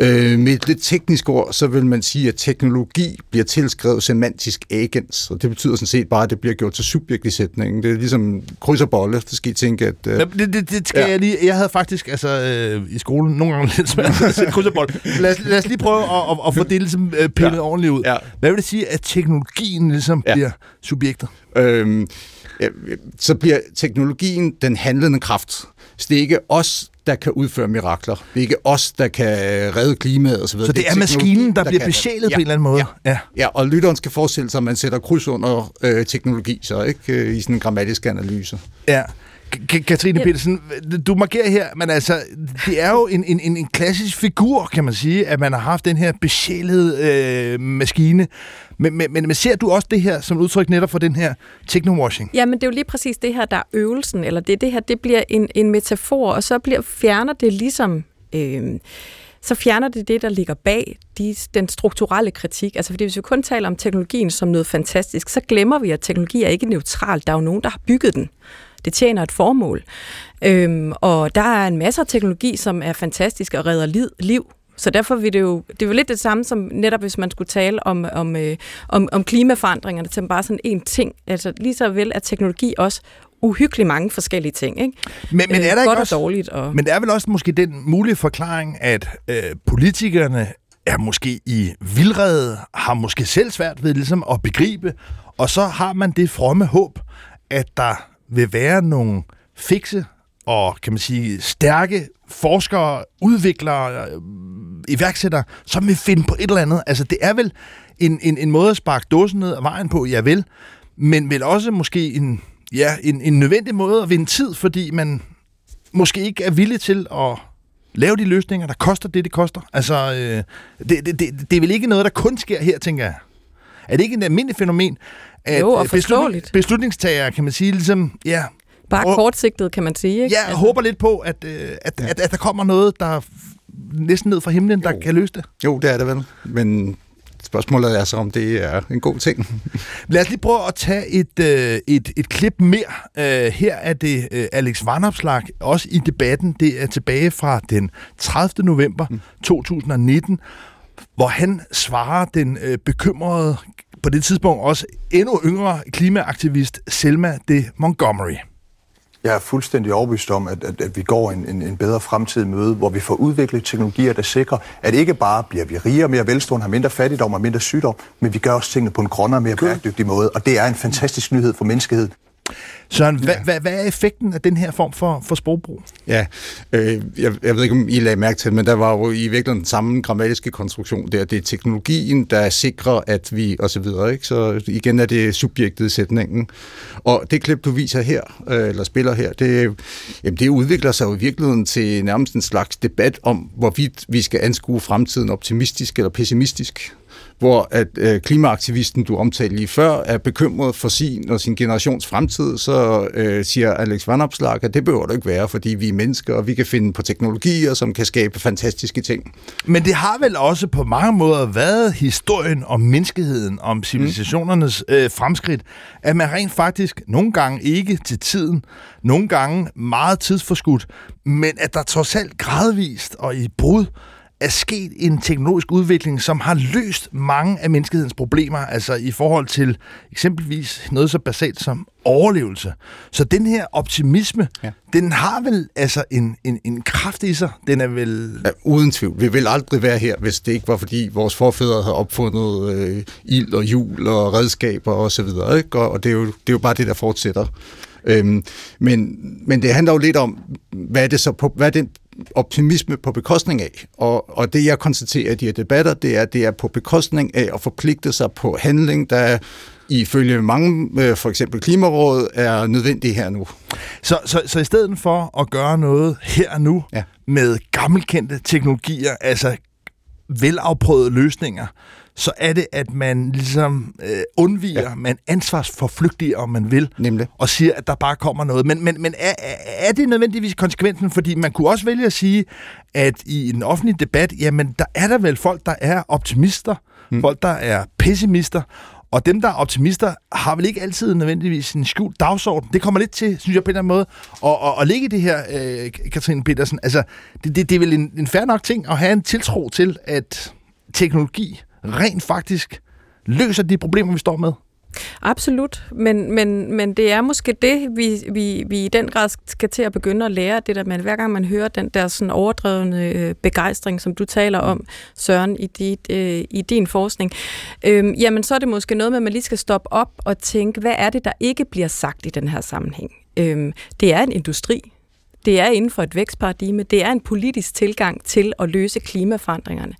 Øh, med et lidt teknisk ord, så vil man sige, at teknologi bliver tilskrevet semantisk agens, og det betyder sådan set bare, at det bliver gjort til subjekt i sætningen. Det er ligesom kryds og bolle, det skal I tænke, at... Øh, Det, det, det skal ja. Jeg lige... Jeg havde faktisk altså, øh, i skolen nogle gange lidt svært at sætte kryds og bold. Lad os, lad os lige prøve at, at, at få det ligesom, øh, pillet ja. ordentligt ud. Ja. Hvad vil det sige, at teknologien ligesom ja. Bliver subjektet? Øhm, så bliver teknologien den handlende kraft. Så det er ikke os, der kan udføre mirakler. Det er ikke os, der kan redde klimaet osv. Så det er maskinen, der, bliver besjælet ja. på en eller anden måde? Ja. ja. Ja, og lytteren skal forestille sig, at man sætter kryds under øh, teknologi, så ikke øh, i sådan en grammatisk analyse. Ja. K- Katrine Ja. Petersen, du markerer her, men altså, det er jo en, en, en, klassisk figur, kan man sige, at man har haft den her besjælede øh, maskine. Men, men, men ser du også det her som udtryk netop for den her techno-washing? Ja, men det er jo lige præcis det her, der er øvelsen, eller det, det her, det bliver en, en metafor, og så bliver, fjerner det ligesom... Øh, så fjerner det det, der ligger bag de, den strukturelle kritik. Altså fordi hvis vi kun taler om teknologien som noget fantastisk, så glemmer vi, at teknologi er ikke neutralt. Der er jo nogen, der har bygget den. Det tjener et formål. Øhm, og der er en masse af teknologi, som er fantastisk og redder liv, liv. Så derfor vil det jo, det er jo lidt det samme som netop, hvis man skulle tale om, om, øh, om, om klimaforandringerne, som bare sådan en ting. Altså lige så vel er teknologi også uhyggeligt mange forskellige ting. Ikke? Men, men er der Øh, ikke godt også, og dårligt. Og... Men der er vel også måske den mulige forklaring, at øh, politikerne er måske i vildrede, har måske selv svært ved ligesom at begribe, og så har man det fromme håb, at der vil være nogle fikse og kan man sige stærke forskere, udviklere, øh, iværksættere, som vil finde på et eller andet. Altså det er vel en, en, en måde at sparke dåsen ned ad vejen på, ja vel, men vel også måske en, ja, en, en nødvendig måde at vinde tid, fordi man måske ikke er villig til at lave de løsninger, der koster det, det koster. Altså, øh, det, det, det, det er vel ikke noget, der kun sker her, tænker jeg. Er det ikke et almindeligt fænomen, at Jo, og øh, beslutning, beslutningstagere, kan man sige, ligesom, ja, Bare og- kortsigtet, kan man sige. Ikke? jeg håber lidt på, at, øh, at, at, at der kommer noget, der næsten ned fra himlen, der Jo. kan løse det. Jo, det er det vel. Men spørgsmålet er så, om det er en god ting. Lad os lige prøve at tage et, øh, et, et klip mere. Øh, her er det øh, Alex Vanopslag, også i debatten. Det er tilbage fra den 30. november mm. 2019, hvor han svarer den øh, bekymrede, på det tidspunkt også endnu yngre klimaaktivist Selma de Montgomery. Jeg er fuldstændig overbevist om, at, at, at vi går en, en, en bedre fremtid møde, hvor vi får udviklet teknologier, der sikrer, at ikke bare bliver vi rigere, mere velstående, har mindre fattigdom og mindre sygdom, men vi gør også tingene på en grønnere, mere bæredygtig måde. Og det er en fantastisk nyhed for menneskeheden. Søren, hvad, hvad, hvad er effekten af den her form for, for sprogbrug? Ja, øh, jeg, jeg ved ikke, om I lagde mærke til det, men der var jo i virkeligheden den samme grammatiske konstruktion der. Det er teknologien, der sikrer, at vi, og så videre, ikke? Så igen er det subjektet i sætningen. Og det klip, du viser her, øh, eller spiller her, det, jamen, det udvikler sig jo i virkeligheden til nærmest en slags debat om, hvorvidt vi skal anskue fremtiden optimistisk eller pessimistisk hvor at øh, klimaaktivisten, du omtalte lige før, er bekymret for sin og sin generations fremtid, så øh, siger Alex Van Opslag, at det behøver det ikke være, fordi vi er mennesker, og vi kan finde på teknologier, som kan skabe fantastiske ting. Men det har vel også på mange måder været historien om menneskeheden, om civilisationernes øh, fremskridt, at man rent faktisk nogle gange ikke til tiden, nogle gange meget tidsforskudt, men at der trods alt gradvist og i brud er sket en teknologisk udvikling, som har løst mange af menneskehedens problemer, altså i forhold til eksempelvis noget så basalt som overlevelse. Så den her optimisme, ja. Den har vel altså en, en, en kraft i sig. Den er vel... Ja, uden tvivl. Vi vil aldrig være her, hvis det ikke var, fordi vores forfædre havde opfundet øh, ild og hjul og redskaber og så videre. Ikke? Og, og det, er jo, det er jo bare det, der fortsætter. Øhm, men, men det handler jo lidt om, hvad er det så hvad er den optimisme på bekostning af? Og, og det, jeg konstaterer i de her debatter, det er, det er på bekostning af at forpligte sig på handling, der ifølge mange, øh, for eksempel Klimarådet, er nødvendig her nu. Så, så, så i stedet for at gøre noget her nu. Ja. med gammelkendte teknologier, altså velafprøvede løsninger, så er det, at man ligesom øh, undviger, ja. man ansvarsforflygtiger, om man vil, Nemlig. og siger, at der bare kommer noget. Men, men, men er, er det nødvendigvis konsekvensen? Fordi man kunne også vælge at sige, at i en offentlig debat, jamen der er der vel folk, der er optimister, mm. folk, der er pessimister, Og dem, der er optimister, har vel ikke altid nødvendigvis en skjult dagsorden. Det kommer lidt til, synes jeg på en eller anden måde, at, at, at ligge i det her, øh, Katrine Petersen. Altså, det, det, det er vel en, en fair nok ting at have en tiltro til, at teknologi rent faktisk løser de problemer, vi står med. Absolut, men, men, men det er måske det, vi, vi, vi i den grad skal til at begynde at lære, det der med, hver gang man hører den der sådan overdrevne øh, begejstring, som du taler om, Søren, i, dit, øh, i din forskning, øh, jamen så er det måske noget med, at man lige skal stoppe op og tænke, hvad er det, der ikke bliver sagt i den her sammenhæng? Øh, det er en industri, det er inden for et vækstparadigme. Det er en politisk tilgang til at løse klimaforandringerne.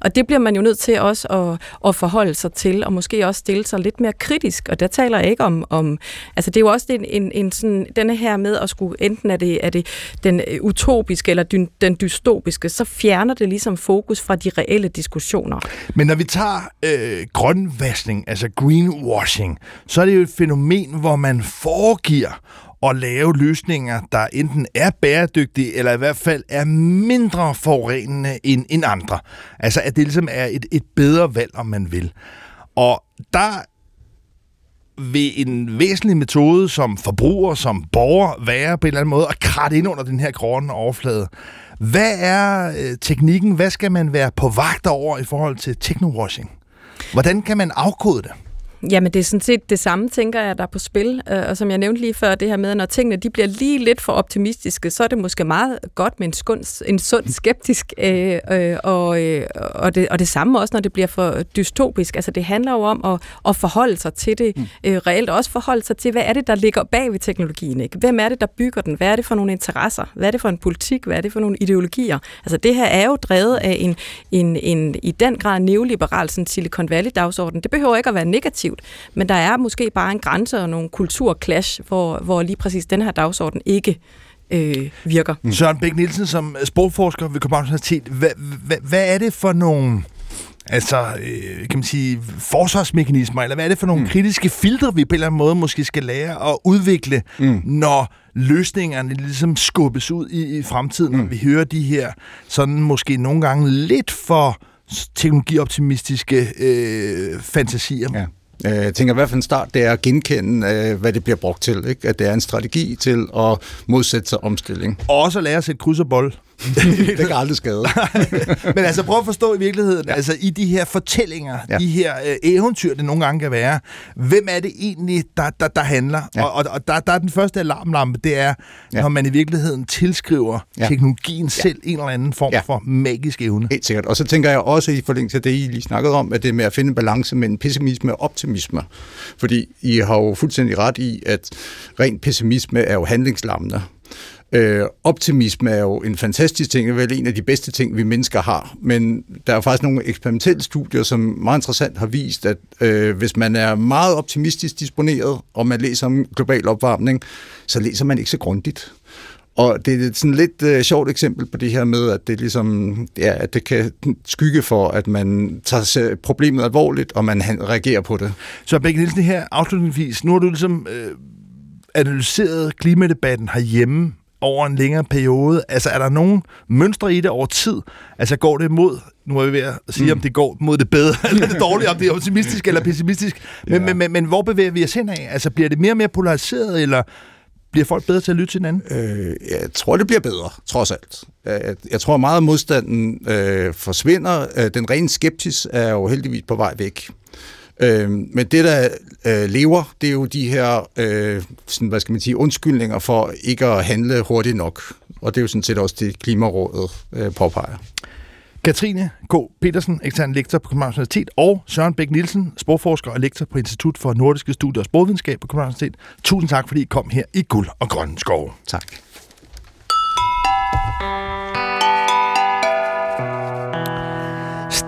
Og det bliver man jo nødt til også at, at forholde sig til, og måske også stille sig lidt mere kritisk. Og der taler jeg ikke om... om altså det er jo også en, en, en sådan, denne her med at skulle... Enten er det, er det den øh, utopiske eller den, den dystopiske, så fjerner det ligesom fokus fra de reelle diskussioner. Men når vi tager øh, grønvaskning, altså greenwashing, så er det jo et fænomen, hvor man foregiver at lave løsninger, der enten er bæredygtige, eller i hvert fald er mindre forurenende end, end andre. Altså at det ligesom er et, et bedre valg, om man vil. Og der vil en væsentlig metode som forbruger, som borger, være på en eller anden måde at kratte ind under den her grønne overflade. Hvad er øh, teknikken? Hvad skal man være på vagt over i forhold til technowashing? Hvordan kan man afkode det? Jamen, det er sådan set det samme, tænker jeg, der er på spil. Øh, og som jeg nævnte lige før, det her med, at når tingene de bliver lige lidt for optimistiske, så er det måske meget godt med en, skund, en sund skeptisk. Øh, øh, og, øh, og, det, og det samme også, når det bliver for dystopisk. Altså, det handler jo om at, at forholde sig til det mm. øh, reelt, og også forholde sig til, hvad er det, der ligger bag ved teknologien? Ikke? Hvem er det, der bygger den? Hvad er det for nogle interesser? Hvad er det for en politik? Hvad er det for nogle ideologier? Altså, det her er jo drevet af en, en, en i den grad neoliberal sådan Silicon Valley-dagsorden. Det behøver ikke at være negativt negativt. Men der er måske bare en grænse og nogle kulturclash, hvor, hvor lige præcis den her dagsorden ikke øh, virker. Mm. Søren Bæk Nielsen, som sprogforsker ved Københavns Universitet, hvad, hvad, hvad er det for nogle altså, øh, kan man sige, forsvarsmekanismer, eller hvad er det for nogle mm. kritiske filtre, vi på en eller anden måde måske skal lære at udvikle, mm. når løsningerne ligesom skubbes ud i, i fremtiden, mm. når vi hører de her sådan måske nogle gange lidt for teknologioptimistiske øh, fantasier. Ja. Øh, jeg tænker hvad for en start, det er at genkende, øh, hvad det bliver brugt til. Ikke? At det er en strategi til at modsætte sig omstilling. Og også lære at sætte kryds og bold. det kan aldrig skade. Men altså prøv at forstå i virkeligheden, ja. altså i de her fortællinger, ja. de her øh, eventyr, det nogle gange kan være, hvem er det egentlig, der, der, der handler? Ja. Og, og, og der, der er den første alarmlampe, det er, ja. når man i virkeligheden tilskriver ja. teknologien ja. selv en eller anden form ja. for magisk evne. Helt sikkert. Og så tænker jeg også i forlængelse af det, I lige snakkede om, at det med at finde en balance mellem pessimisme og optimisme. Fordi I har jo fuldstændig ret i, at ren pessimisme er jo handlingslammende. Øh, optimisme er jo en fantastisk ting, det er vel en af de bedste ting, vi mennesker har. Men der er faktisk nogle eksperimentelle studier, som meget interessant har vist, at øh, hvis man er meget optimistisk disponeret, og man læser om global opvarmning, så læser man ikke så grundigt. Og det er sådan lidt øh, sjovt eksempel på det her med, at det ligesom, ja, at det kan skygge for, at man tager problemet alvorligt, og man reagerer på det. Så Bæk Nielsen her afslutningsvis, nu har du ligesom øh, analyseret klimadebatten herhjemme over en længere periode? Altså, er der nogen mønstre i det over tid? Altså, går det mod, nu er vi ved at sige, mm. om det går mod det bedre, eller det dårlige, om det er optimistisk eller pessimistisk, men, ja. men, men, men hvor bevæger vi os hen af? Altså, bliver det mere og mere polariseret, eller bliver folk bedre til at lytte til hinanden? Øh, jeg tror, det bliver bedre, trods alt. Jeg, tror, meget af modstanden øh, forsvinder. Øh, den rene skeptis er jo heldigvis på vej væk. Øh, men det, der øh, lever, det er jo de her øh, sådan, hvad skal man sige, undskyldninger for ikke at handle hurtigt nok. Og det er jo sådan set også det, Klimarådet øh, påpeger. Katrine K. Petersen, ekstern lektor på Københavns Universitet, og Søren Bæk Nielsen, sprogforsker og lektor på Institut for Nordiske Studier og Sprogvidenskab på Københavns Universitet. Tusind tak, fordi I kom her i Guld og Grønne Skov. Tak.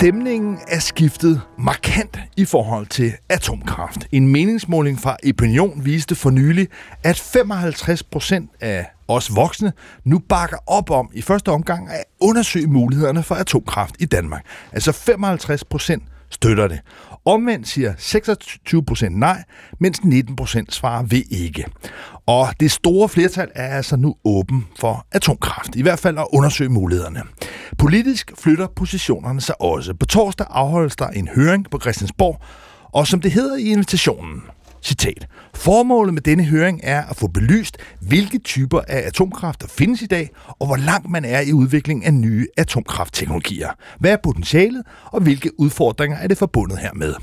Stemningen er skiftet markant i forhold til atomkraft. En meningsmåling fra Opinion viste for nylig, at 55 procent af os voksne nu bakker op om i første omgang at undersøge mulighederne for atomkraft i Danmark. Altså 55 procent støtter det. Omvendt siger 26 procent nej, mens 19 procent svarer ved ikke. Og det store flertal er altså nu åben for atomkraft, i hvert fald at undersøge mulighederne. Politisk flytter positionerne sig også. På torsdag afholdes der en høring på Christiansborg Og som det hedder i invitationen, citat, Formålet med denne høring er at få belyst, hvilke typer af atomkraft der findes i dag, og hvor langt man er i udviklingen af nye atomkraftteknologier. Hvad er potentialet, og hvilke udfordringer er det forbundet hermed?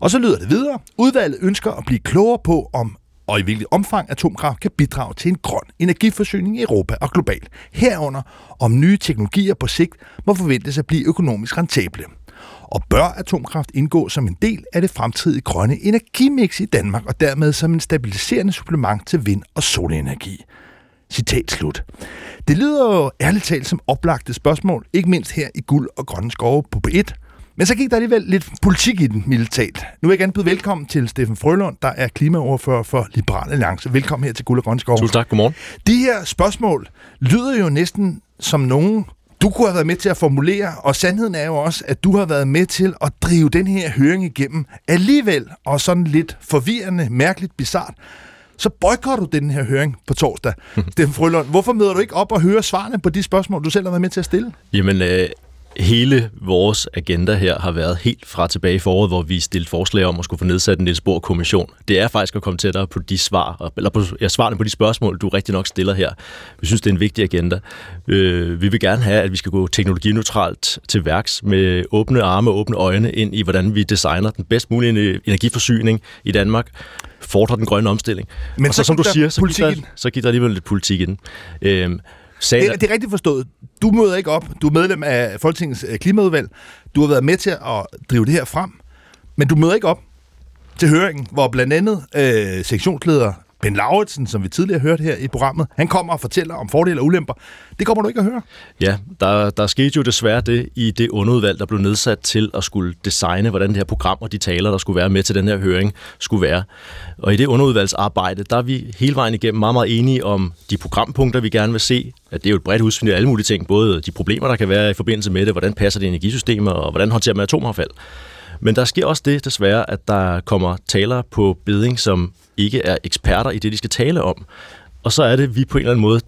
Og så lyder det videre. Udvalget ønsker at blive klogere på, om og i hvilket omfang atomkraft kan bidrage til en grøn energiforsyning i Europa og globalt. Herunder om nye teknologier på sigt må forventes at blive økonomisk rentable. Og bør atomkraft indgå som en del af det fremtidige grønne energimix i Danmark, og dermed som en stabiliserende supplement til vind- og solenergi. Citat slut. Det lyder jo ærligt talt som oplagte spørgsmål, ikke mindst her i Guld og Grønne Skove på P1, men så gik der alligevel lidt politik i den, militalt. Nu vil jeg gerne byde velkommen til Steffen Frølund, der er klimaoverfører for Liberal Alliance. Velkommen her til Guld og Grønne Skov. Tusind tak, godmorgen. De her spørgsmål lyder jo næsten som nogen, du kunne have været med til at formulere, og sandheden er jo også, at du har været med til at drive den her høring igennem. Alligevel, og sådan lidt forvirrende, mærkeligt, bizart, så boykotter du den her høring på torsdag. Steffen Frølund, hvorfor møder du ikke op og hører svarene på de spørgsmål, du selv har været med til at stille? Jamen, øh, hele vores agenda her har været helt fra tilbage i foråret, hvor vi stillede forslag om at skulle få nedsat en Niels kommission. Det er faktisk at komme tættere på de svar, eller på ja, svarene på de spørgsmål, du rigtig nok stiller her. Vi synes, det er en vigtig agenda. Øh, vi vil gerne have, at vi skal gå teknologineutralt til værks med åbne arme og åbne øjne ind i, hvordan vi designer den bedst mulige energiforsyning i Danmark fordrer den grønne omstilling. Men og så så, som du siger, så gik, der, så gik der alligevel lidt politik i den. Øhm, sagen Det, det er rigtigt forstået. Du møder ikke op. Du er medlem af Folketingets øh, klimaudvalg. Du har været med til at drive det her frem. Men du møder ikke op til høringen, hvor blandt andet øh, sektionsleder Ben Lauritsen, som vi tidligere hørte her i programmet, han kommer og fortæller om fordele og ulemper. Det kommer du ikke at høre. Ja, der, der skete jo desværre det i det underudvalg, der blev nedsat til at skulle designe, hvordan det her program og de taler, der skulle være med til den her høring, skulle være. Og i det underudvalgsarbejde, der er vi hele vejen igennem meget, meget enige om de programpunkter, vi gerne vil se. At det er jo et bredt udsving af alle mulige ting, både de problemer, der kan være i forbindelse med det, hvordan passer det energisystemer, og hvordan håndterer man atomaffald. Men der sker også det desværre, at der kommer talere på beding, som ikke er eksperter i det, de skal tale om. Og så er det, at vi på en eller anden måde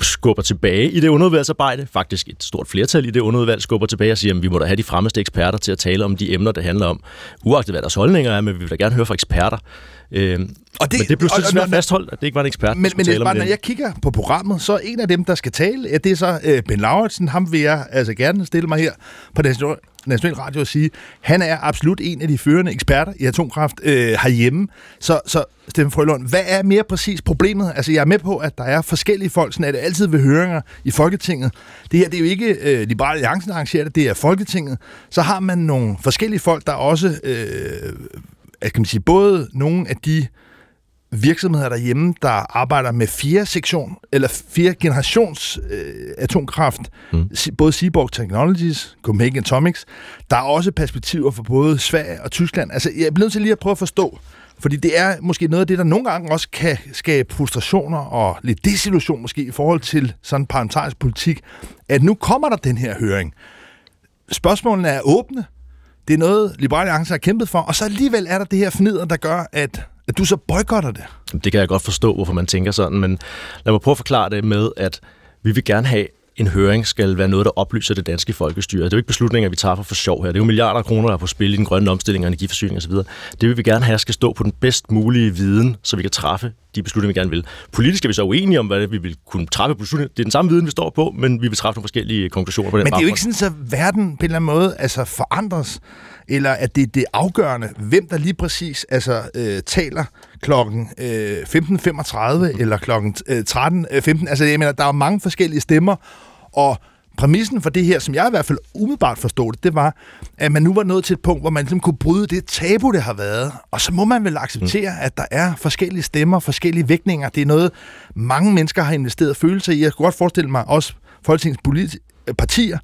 skubber tilbage i det underudvalgsarbejde. Faktisk et stort flertal i det underudvalg skubber tilbage og siger, at vi må da have de fremmeste eksperter til at tale om de emner, det handler om. Uagtet hvad deres holdninger er, men vi vil da gerne høre fra eksperter. Øhm, Og det- men det blev desværre når- fastholdt, at det ikke var en ekspert, Men, men bare, når jeg kigger på programmet, så er en af dem, der skal tale, ja, det er så øh, Ben Lauritsen. Ham vil jeg altså gerne stille mig her på National, Radio at sige, han er absolut en af de førende eksperter i atomkraft øh, herhjemme. Så, så Steffen Frølund, hvad er mere præcis problemet? Altså, jeg er med på, at der er forskellige folk, sådan er det altid ved høringer i Folketinget. Det her, det er jo ikke øh, Liberale Alliancen, der arrangerer det, det er Folketinget. Så har man nogle forskellige folk, der også, øh, kan man sige, både nogle af de virksomheder derhjemme, der arbejder med fire sektion, eller fire generations øh, atomkraft, mm. både Seaborg Technologies, Copenhagen Atomics. Der er også perspektiver for både Sverige og Tyskland. Altså, jeg bliver nødt til lige at prøve at forstå, fordi det er måske noget af det, der nogle gange også kan skabe frustrationer og lidt desillusion måske i forhold til sådan parlamentarisk politik, at nu kommer der den her høring. Spørgsmålene er åbne. Det er noget, Liberale Alliance har kæmpet for, og så alligevel er der det her fnider, der gør, at, at du så boykotter det. Det kan jeg godt forstå, hvorfor man tænker sådan, men lad mig prøve at forklare det med, at vi vil gerne have, en høring skal være noget, der oplyser det danske folkestyre. Det er jo ikke beslutninger, vi tager for, sjov her. Det er jo milliarder af kroner, der er på spil i den grønne omstilling og energiforsyning osv. Det vil vi gerne have, skal stå på den bedst mulige viden, så vi kan træffe de beslutninger, vi gerne vil. Politisk er vi så uenige om, hvad vi vil kunne træffe beslutninger. Det er den samme viden, vi står på, men vi vil træffe nogle forskellige konklusioner på den Men det er jo ikke sådan, at verden på en eller anden måde altså forandres, eller at det er det afgørende, hvem der lige præcis altså, øh, taler klokken øh, 15.35 eller klokken øh, 13.15. Altså, jeg mener, der er mange forskellige stemmer, og præmissen for det her, som jeg i hvert fald umiddelbart forstod det, det var, at man nu var nået til et punkt, hvor man ligesom kunne bryde det tabu, det har været. Og så må man vel acceptere, mm. at der er forskellige stemmer, forskellige vægtninger. Det er noget, mange mennesker har investeret følelser i. Jeg kunne godt forestille mig også Folketingets politi- partier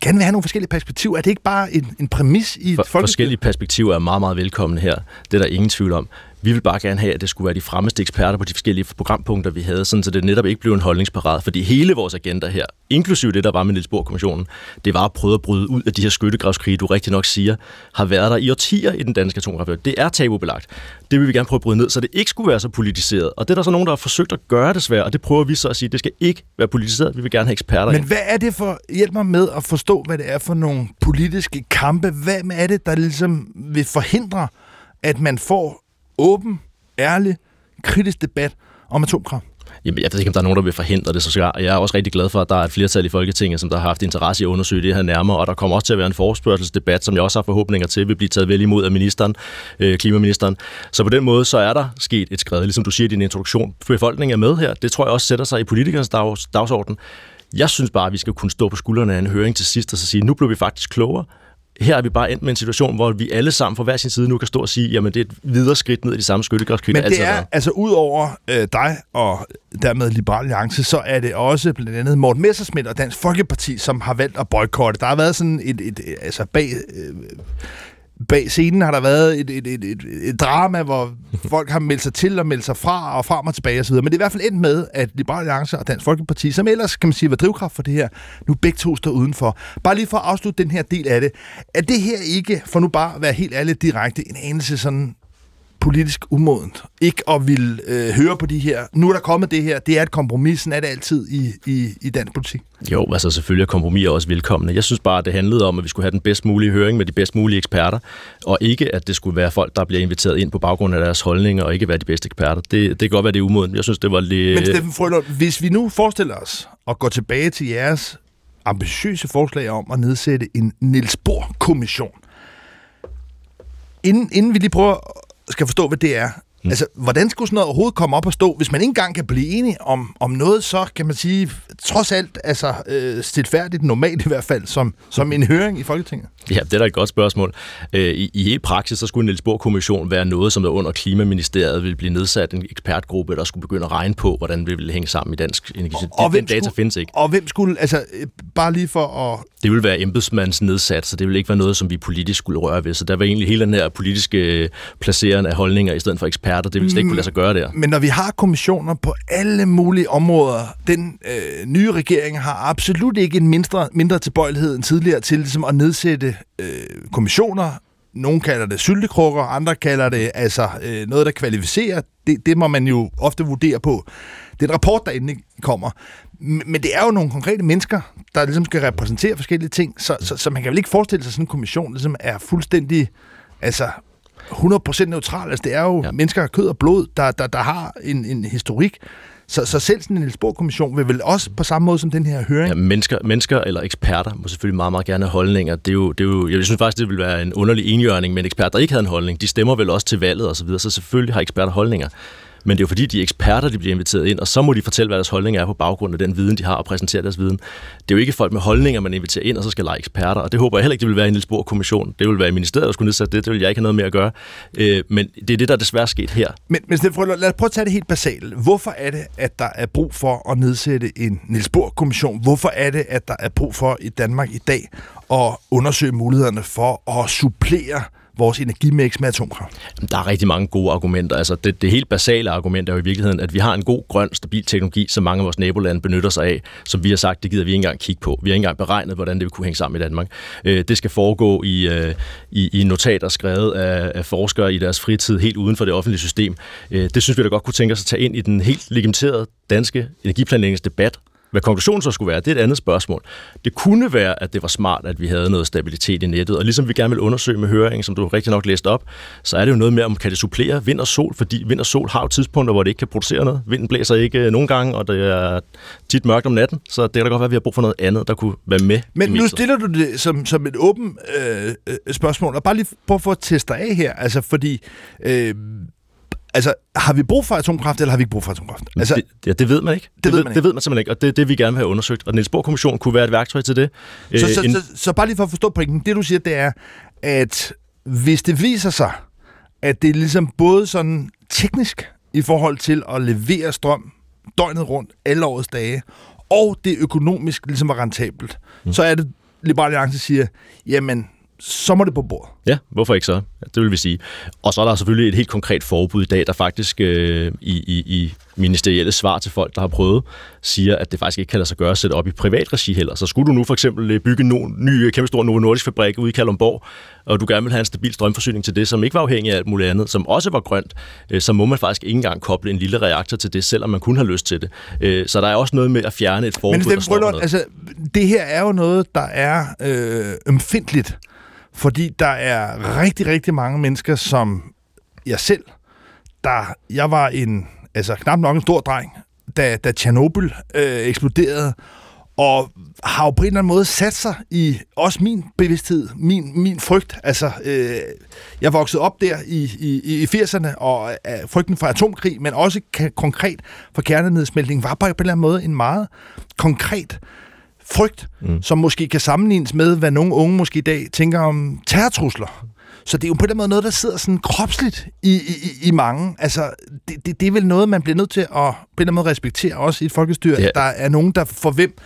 gerne vil have nogle forskellige perspektiver. Er det ikke bare en, en præmis i et For, forskellige perspektiver er meget, meget velkomne her. Det er der ingen tvivl om. Vi vil bare gerne have, at det skulle være de fremmeste eksperter på de forskellige programpunkter, vi havde, sådan så det netop ikke blev en holdningsparade. Fordi hele vores agenda her, inklusive det, der var med Niels Bohr-kommissionen, det var at prøve at bryde ud af de her skyttegravskrige, du rigtig nok siger, har været der i årtier i den danske atomkraft. Det er tabubelagt. Det vil vi gerne prøve at bryde ned, så det ikke skulle være så politiseret. Og det er der så nogen, der har forsøgt at gøre det svært, og det prøver vi så at sige, det skal ikke være politiseret. Vi vil gerne have eksperter Men ind. hvad er det for... Hjælp mig med at forstå, hvad det er for nogle politiske kampe. Hvad er det, der ligesom vil forhindre, at man får åben, ærlig, kritisk debat om atomkraft? Jamen, jeg ved ikke, om der er nogen, der vil forhindre det, så jeg er også rigtig glad for, at der er et flertal i Folketinget, som der har haft interesse i at undersøge det her nærmere, og der kommer også til at være en forespørgselsdebat, som jeg også har forhåbninger til, vil blive taget vel imod af ministeren, øh, klimaministeren. Så på den måde, så er der sket et skridt, ligesom du siger i din introduktion. Befolkningen er med her. Det tror jeg også sætter sig i politikernes dags, dagsorden. Jeg synes bare, at vi skal kunne stå på skuldrene af en høring til sidst og så sige, nu blev vi faktisk klogere. Her er vi bare endt med en situation, hvor vi alle sammen fra hver sin side nu kan stå og sige, jamen det er et videre skridt ned i de samme skyttegravskrig, Men det er, været. altså ud over øh, dig og dermed Liberal Alliance, så er det også blandt andet Morten Messersmith og Dansk Folkeparti, som har valgt at boykotte. Der har været sådan et, et, et altså bag, øh, bag scenen har der været et, et, et, et, et drama, hvor folk har meldt sig til og meldt sig fra og frem og tilbage osv. Men det er i hvert fald endt med, at Liberal Alliance og Dansk Folkeparti, som ellers kan man sige var drivkraft for det her, nu begge to står udenfor. Bare lige for at afslutte den her del af det. Er det her ikke, for nu bare at være helt ærlig direkte, en anelse sådan politisk umodent. Ikke at ville øh, høre på de her. Nu er der kommet det her. Det er et kompromis. Sådan er det altid i, i, i dansk politik. Jo, altså selvfølgelig er kompromiser også velkomne. Jeg synes bare, at det handlede om, at vi skulle have den bedst mulige høring med de bedst mulige eksperter, og ikke at det skulle være folk, der bliver inviteret ind på baggrund af deres holdninger, og ikke være de bedste eksperter. Det, det kan godt være, det er umodent. Jeg synes, det var lidt... Men Steffen Frølund, hvis vi nu forestiller os at gå tilbage til jeres ambitiøse forslag om at nedsætte en Niels Bohr-kommission. Inden, inden vi lige prøver skal forstå, hvad det er. Mm. Altså, hvordan skulle sådan noget overhovedet komme op og stå, hvis man ikke engang kan blive enige om, om noget, så kan man sige, trods alt, altså øh, stilfærdigt, normalt i hvert fald, som, som en høring i Folketinget? Ja, det er da et godt spørgsmål. Øh, I, i helt praksis, så skulle en Niels Bohr-kommission være noget, som der under Klimaministeriet ville blive nedsat en ekspertgruppe, der skulle begynde at regne på, hvordan vi ville hænge sammen i dansk energi. Og Den, hvem den data skulle- findes ikke. Og hvem skulle, altså, øh, bare lige for at... Det ville være embedsmands nedsat, så det ville ikke være noget, som vi politisk skulle røre ved. Så der var egentlig hele den her politiske øh, placering af holdninger i stedet for eksperter. Det ville slet ikke kunne lade sig gøre der. Men når vi har kommissioner på alle mulige områder, den øh, nye regering har absolut ikke en mindre, mindre tilbøjelighed end tidligere til ligesom at nedsætte øh, kommissioner. Nogle kalder det syltekrukker, andre kalder det altså øh, noget, der kvalificerer. Det, det må man jo ofte vurdere på. Det er en rapport, der endelig kommer. Men det er jo nogle konkrete mennesker, der ligesom skal repræsentere forskellige ting, så, så, så man kan vel ikke forestille sig, at sådan en kommission ligesom er fuldstændig altså 100% neutral. Altså, det er jo ja. mennesker af kød og blod, der, der, der har en, en historik. Så, så selv sådan en Niels Bohr-kommission vil vel også på samme måde som den her høring... Ja, mennesker, mennesker eller eksperter må selvfølgelig meget, meget gerne have holdninger. Det er jo, det er jo, jeg synes faktisk, det ville være en underlig enhjørning med en ekspert, der ikke havde en holdning. De stemmer vel også til valget osv., så, videre, så selvfølgelig har eksperter holdninger. Men det er jo fordi, de eksperter, de bliver inviteret ind, og så må de fortælle, hvad deres holdning er på baggrund af den viden, de har, og præsentere deres viden. Det er jo ikke folk med holdninger, man inviterer ind, og så skal lege eksperter, og det håber jeg heller ikke, det vil være i en Niels Bohr-kommission. Det vil være i ministeriet, der skulle nedsætte det, det vil jeg ikke have noget med at gøre. Øh, men det er det, der desværre sket her. Men, men Frølund, lad os prøve at tage det helt basalt. Hvorfor er det, at der er brug for at nedsætte en Niels Bohr-kommission? Hvorfor er det, at der er brug for i Danmark i dag at undersøge mulighederne for at supplere vores energimix med atomkraft? Der er rigtig mange gode argumenter. Altså det, det helt basale argument er jo i virkeligheden, at vi har en god, grøn, stabil teknologi, som mange af vores nabolande benytter sig af, som vi har sagt, det gider vi ikke engang kigge på. Vi har ikke engang beregnet, hvordan det vil kunne hænge sammen i Danmark. Øh, det skal foregå i, øh, i, i notater skrevet af, af forskere i deres fritid, helt uden for det offentlige system. Øh, det synes vi da godt kunne tænke os at tage ind i den helt legitimerede danske energiplanlægningsdebat, hvad konklusionen så skulle være, det er et andet spørgsmål. Det kunne være, at det var smart, at vi havde noget stabilitet i nettet, og ligesom vi gerne vil undersøge med høringen, som du rigtig nok læste op, så er det jo noget med, om kan det supplere vind og sol, fordi vind og sol har jo tidspunkter, hvor det ikke kan producere noget. Vinden blæser ikke øh, nogen gange, og det er tit mørkt om natten, så det kan da godt være, at vi har brug for noget andet, der kunne være med. Men nu stiller du det som, som et åbent øh, øh, spørgsmål, og bare lige prøv at få at teste af her, altså fordi... Øh, Altså, har vi brug for atomkraft, eller har vi ikke brug for atomkraft? Altså, det, ja, det ved man ikke. Det, ved ved, man ikke. det ved man simpelthen ikke, og det er det, vi gerne vil have undersøgt. Og Niels Bohr-kommissionen kunne være et værktøj til det. så, Øh, så, en- så, så bare lige for at forstå pointen. Det, du siger, det er, at hvis det viser sig, at det er ligesom både sådan teknisk i forhold til at levere strøm døgnet rundt, alle årets dage, og det økonomisk ligesom er rentabelt, mm. så er det, Liberal Alliance siger, jamen, så må det på bordet. Ja, hvorfor ikke så? Det vil vi sige. Og så er der selvfølgelig et helt konkret forbud i dag, der faktisk øh, i, i, i ministerielle svar til folk, der har prøvet, siger, at det faktisk ikke kan lade sig gøre at sætte op i privat regi heller. Så skulle du nu for eksempel øh, bygge en ny kæmpe stor Novo Nordisk fabrik ude i Kalundborg, og du gerne vil have en stabil strømforsyning til det, som ikke var afhængig af alt muligt andet, som også var grønt, øh, så må man faktisk ikke engang koble en lille reaktor til det, selvom man kunne have lyst til det. Øh, så der er også noget med at fjerne et forbud, Men der står Brøllund, altså, det her er jo noget, der er øh, ømfindtligt, fordi der er rigtig, rigtig mange mennesker, som jeg selv, der jeg var en, altså knap nok en stor dreng, da, da Tjernobyl øh, eksploderede, og har jo på en eller anden måde sat sig i også min bevidsthed, min, min frygt. Altså, øh, jeg voksede op der i, i, i 80'erne, og øh, frygten for atomkrig, men også konkret for kernenedsmeltning, var på en eller anden måde en meget konkret frygt, mm. som måske kan sammenlignes med, hvad nogle unge måske i dag tænker om terrortrusler. Så det er jo på den måde noget, der sidder sådan kropsligt i, i, i mange. Altså, det, det, det er vel noget, man bliver nødt til at på en eller anden måde respektere, også i et folkestyre, ja. at der er nogen, der for hvem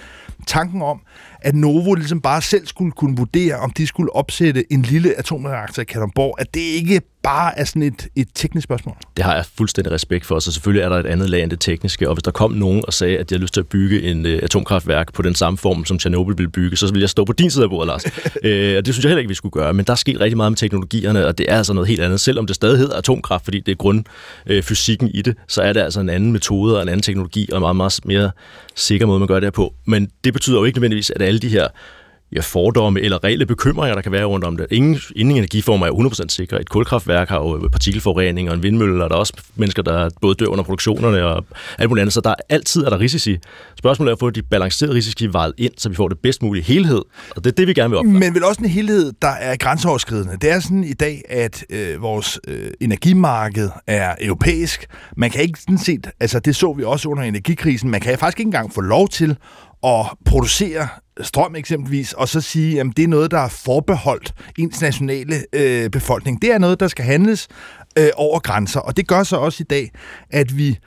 tanken om, at Novo ligesom bare selv skulle kunne vurdere, om de skulle opsætte en lille atomreaktor i Kalundborg, at det ikke bare er sådan et, et teknisk spørgsmål. Det har jeg fuldstændig respekt for, så selvfølgelig er der et andet lag end det tekniske, og hvis der kom nogen og sagde, at de har lyst til at bygge en uh, atomkraftværk på den samme form, som Tjernobyl ville bygge, så ville jeg stå på din side af bordet, Lars. uh, og det synes jeg heller ikke, vi skulle gøre, men der er sket rigtig meget med teknologierne, og det er altså noget helt andet. Selvom det stadig hedder atomkraft, fordi det er grundfysikken uh, i det, så er det altså en anden metode og en anden teknologi, og en meget, meget mere sikker måde, man gør det her på. Men det betyder jo ikke nødvendigvis, at alle de her ja, fordomme eller reelle bekymringer, der kan være rundt om det. Ingen, ingen energiformer er 100% sikre. Et kulkraftværk har jo partikelforurening, og en vindmølle og der er også mennesker, der både dør under produktionerne og alt muligt andet. Så der er, altid er der risici. Spørgsmålet er at få de balancerede risici vejet ind, så vi får det bedst mulige helhed. Og det er det, vi gerne vil opnå. Men vel også en helhed, der er grænseoverskridende. Det er sådan i dag, at øh, vores øh, energimarked er europæisk. Man kan ikke sådan set, altså det så vi også under energikrisen, man kan faktisk ikke engang få lov til at producere strøm eksempelvis, og så sige, at det er noget, der er forbeholdt ens nationale øh, befolkning. Det er noget, der skal handles øh, over grænser, og det gør så også i dag, at vi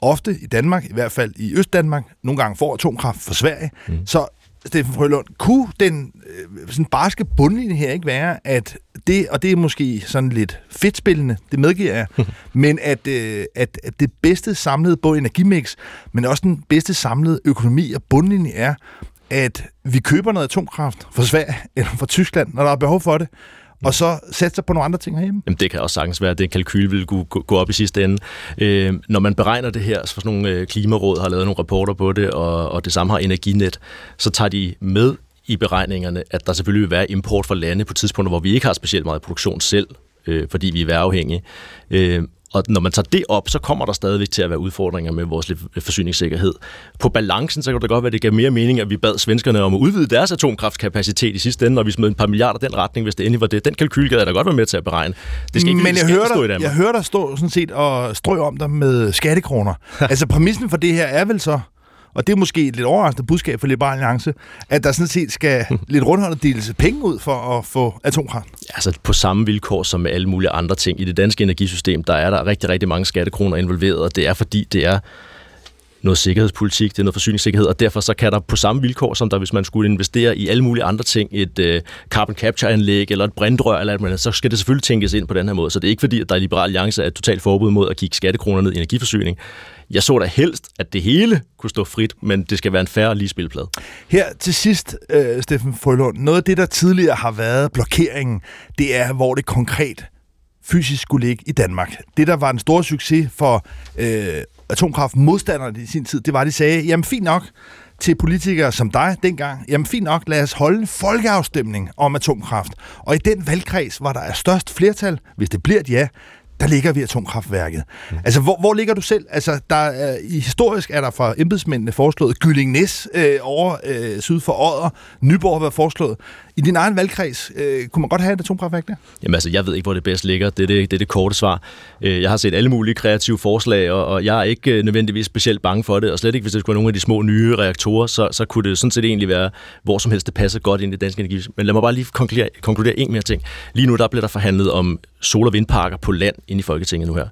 ofte i Danmark, i hvert fald i Østdanmark, nogle gange får atomkraft fra Sverige. Mm. Så Steffen Frølund, kunne den øh, sådan barske bundlinje her ikke være, at det, og det er måske sådan lidt fedtspillende, det medgiver jeg, men at, øh, at, at det bedste samlede både energimix, men også den bedste samlede økonomi og bundlinje er, at vi køber noget atomkraft fra Sverige eller fra Tyskland, når der er behov for det, og så sætte sig på nogle andre ting herhjemme? Jamen, det kan også sagtens være, at den kalkyl vil gå, gå op i sidste ende. Øh, når man beregner det her, så sådan nogle øh, klimaråd har lavet nogle rapporter på det, og, og det samme har Energinet, så tager de med i beregningerne, at der selvfølgelig vil være import fra lande på tidspunkter, hvor vi ikke har specielt meget produktion selv, øh, fordi vi er værafhængige. Øh, og når man tager det op, så kommer der stadigvæk til at være udfordringer med vores forsyningssikkerhed. På balancen, så kan det godt være, at det gav mere mening, at vi bad svenskerne om at udvide deres atomkraftkapacitet i sidste ende, og vi smed en par milliarder den retning, hvis det endelig var det. Den kalkyl gad jeg da godt være med til at beregne. Det skal ikke, Men jeg, hører dig, jeg hører dig stå sådan set og strø om dig med skattekroner. altså præmissen for det her er vel så, og det er måske et lidt overraskende budskab for Liberal Alliance, at der sådan set skal lidt rundhåndet deles penge ud for at få atomkraft. Ja, altså på samme vilkår som med alle mulige andre ting. I det danske energisystem, der er der rigtig, rigtig mange skattekroner involveret, og det er fordi, det er noget sikkerhedspolitik, det er noget forsyningssikkerhed, og derfor så kan der på samme vilkår, som der hvis man skulle investere i alle mulige andre ting, et uh, carbon capture-anlæg eller et brintrør eller alt så skal det selvfølgelig tænkes ind på den her måde. Så det er ikke fordi, at der er Liberal Alliance er et totalt forbud mod at kigge skattekroner ned i energiforsyning. Jeg så da helst, at det hele kunne stå frit, men det skal være en færre lige spilplade. Her til sidst, øh, Steffen Frølund, noget af det, der tidligere har været blokeringen, det er, hvor det konkret fysisk skulle ligge i Danmark. Det, der var en stor succes for øh, atomkraftmodstanderne i sin tid, det var, at de sagde, jamen fint nok til politikere som dig dengang, jamen fint nok, lad os holde en folkeafstemning om atomkraft. Og i den valgkreds, hvor der er størst flertal, hvis det bliver et ja, der ligger vi atomkraftværket. Mm. Altså, hvor, hvor ligger du selv? Altså, der er, i historisk er der fra embedsmændene foreslået Gylling Næs øh, over øh, syd for Odder. Nyborg har været foreslået. I din egen valgkreds, øh, kunne man godt have et atomkraftværk der? Jamen altså, jeg ved ikke, hvor det bedst ligger. Det er det, det, er det korte svar. Øh, jeg har set alle mulige kreative forslag, og, og jeg er ikke øh, nødvendigvis specielt bange for det, og slet ikke, hvis det skulle være nogle af de små nye reaktorer, så, så kunne det sådan set egentlig være, hvor som helst det passer godt ind i dansk energi. Men lad mig bare lige konkludere, konkludere en mere ting. Lige nu der bliver der forhandlet om sol- og vindparker på land ind i Folketinget nu her.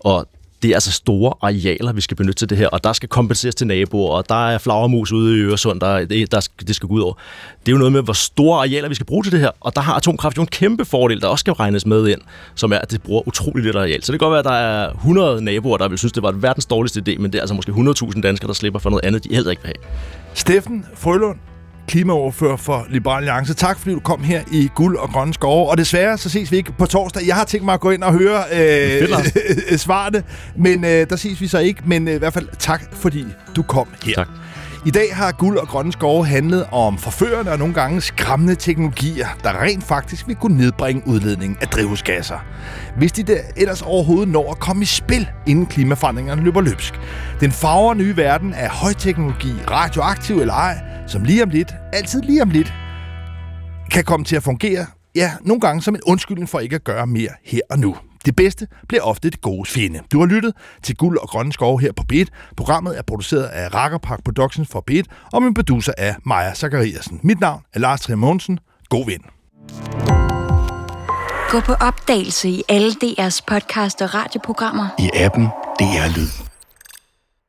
Og det er altså store arealer, vi skal benytte til det her, og der skal kompenseres til naboer, og der er flagermus ude i Øresund, der, det, der, det skal gå ud over. Det er jo noget med, hvor store arealer vi skal bruge til det her, og der har atomkraft jo en kæmpe fordel, der også skal regnes med ind, som er, at det bruger utrolig lidt areal. Så det kan godt være, at der er 100 naboer, der vil synes, det var verdens dårligste idé, men det er altså måske 100.000 danskere, der slipper for noget andet, de heller ikke vil have. Steffen Frølund, klimaoverfører for Liberal Alliance. Tak fordi du kom her i Guld og Grønne Skove. Og desværre så ses vi ikke på torsdag. Jeg har tænkt mig at gå ind og høre øh, svarene, men øh, der ses vi så ikke. Men øh, i hvert fald tak fordi du kom her. Tak. I dag har Guld og Grønne Skove handlet om forførende og nogle gange skræmmende teknologier, der rent faktisk vil kunne nedbringe udledningen af drivhusgasser. Hvis de der ellers overhovedet når at komme i spil, inden klimaforandringerne løber løbsk. Den farver nye verden af højteknologi, radioaktiv eller ej, som lige om lidt, altid lige om lidt, kan komme til at fungere, ja, nogle gange som en undskyldning for ikke at gøre mere her og nu. Det bedste bliver ofte det gode fjende. Du har lyttet til Guld og Grønne Skove her på Beat. Programmet er produceret af Rakkerpark Productions for Beat, og min producer er Maja Zachariasen. Mit navn er Lars Trier Mogensen. God vind. Gå på opdagelse i alle DR's podcast og radioprogrammer. I appen DR Lyd.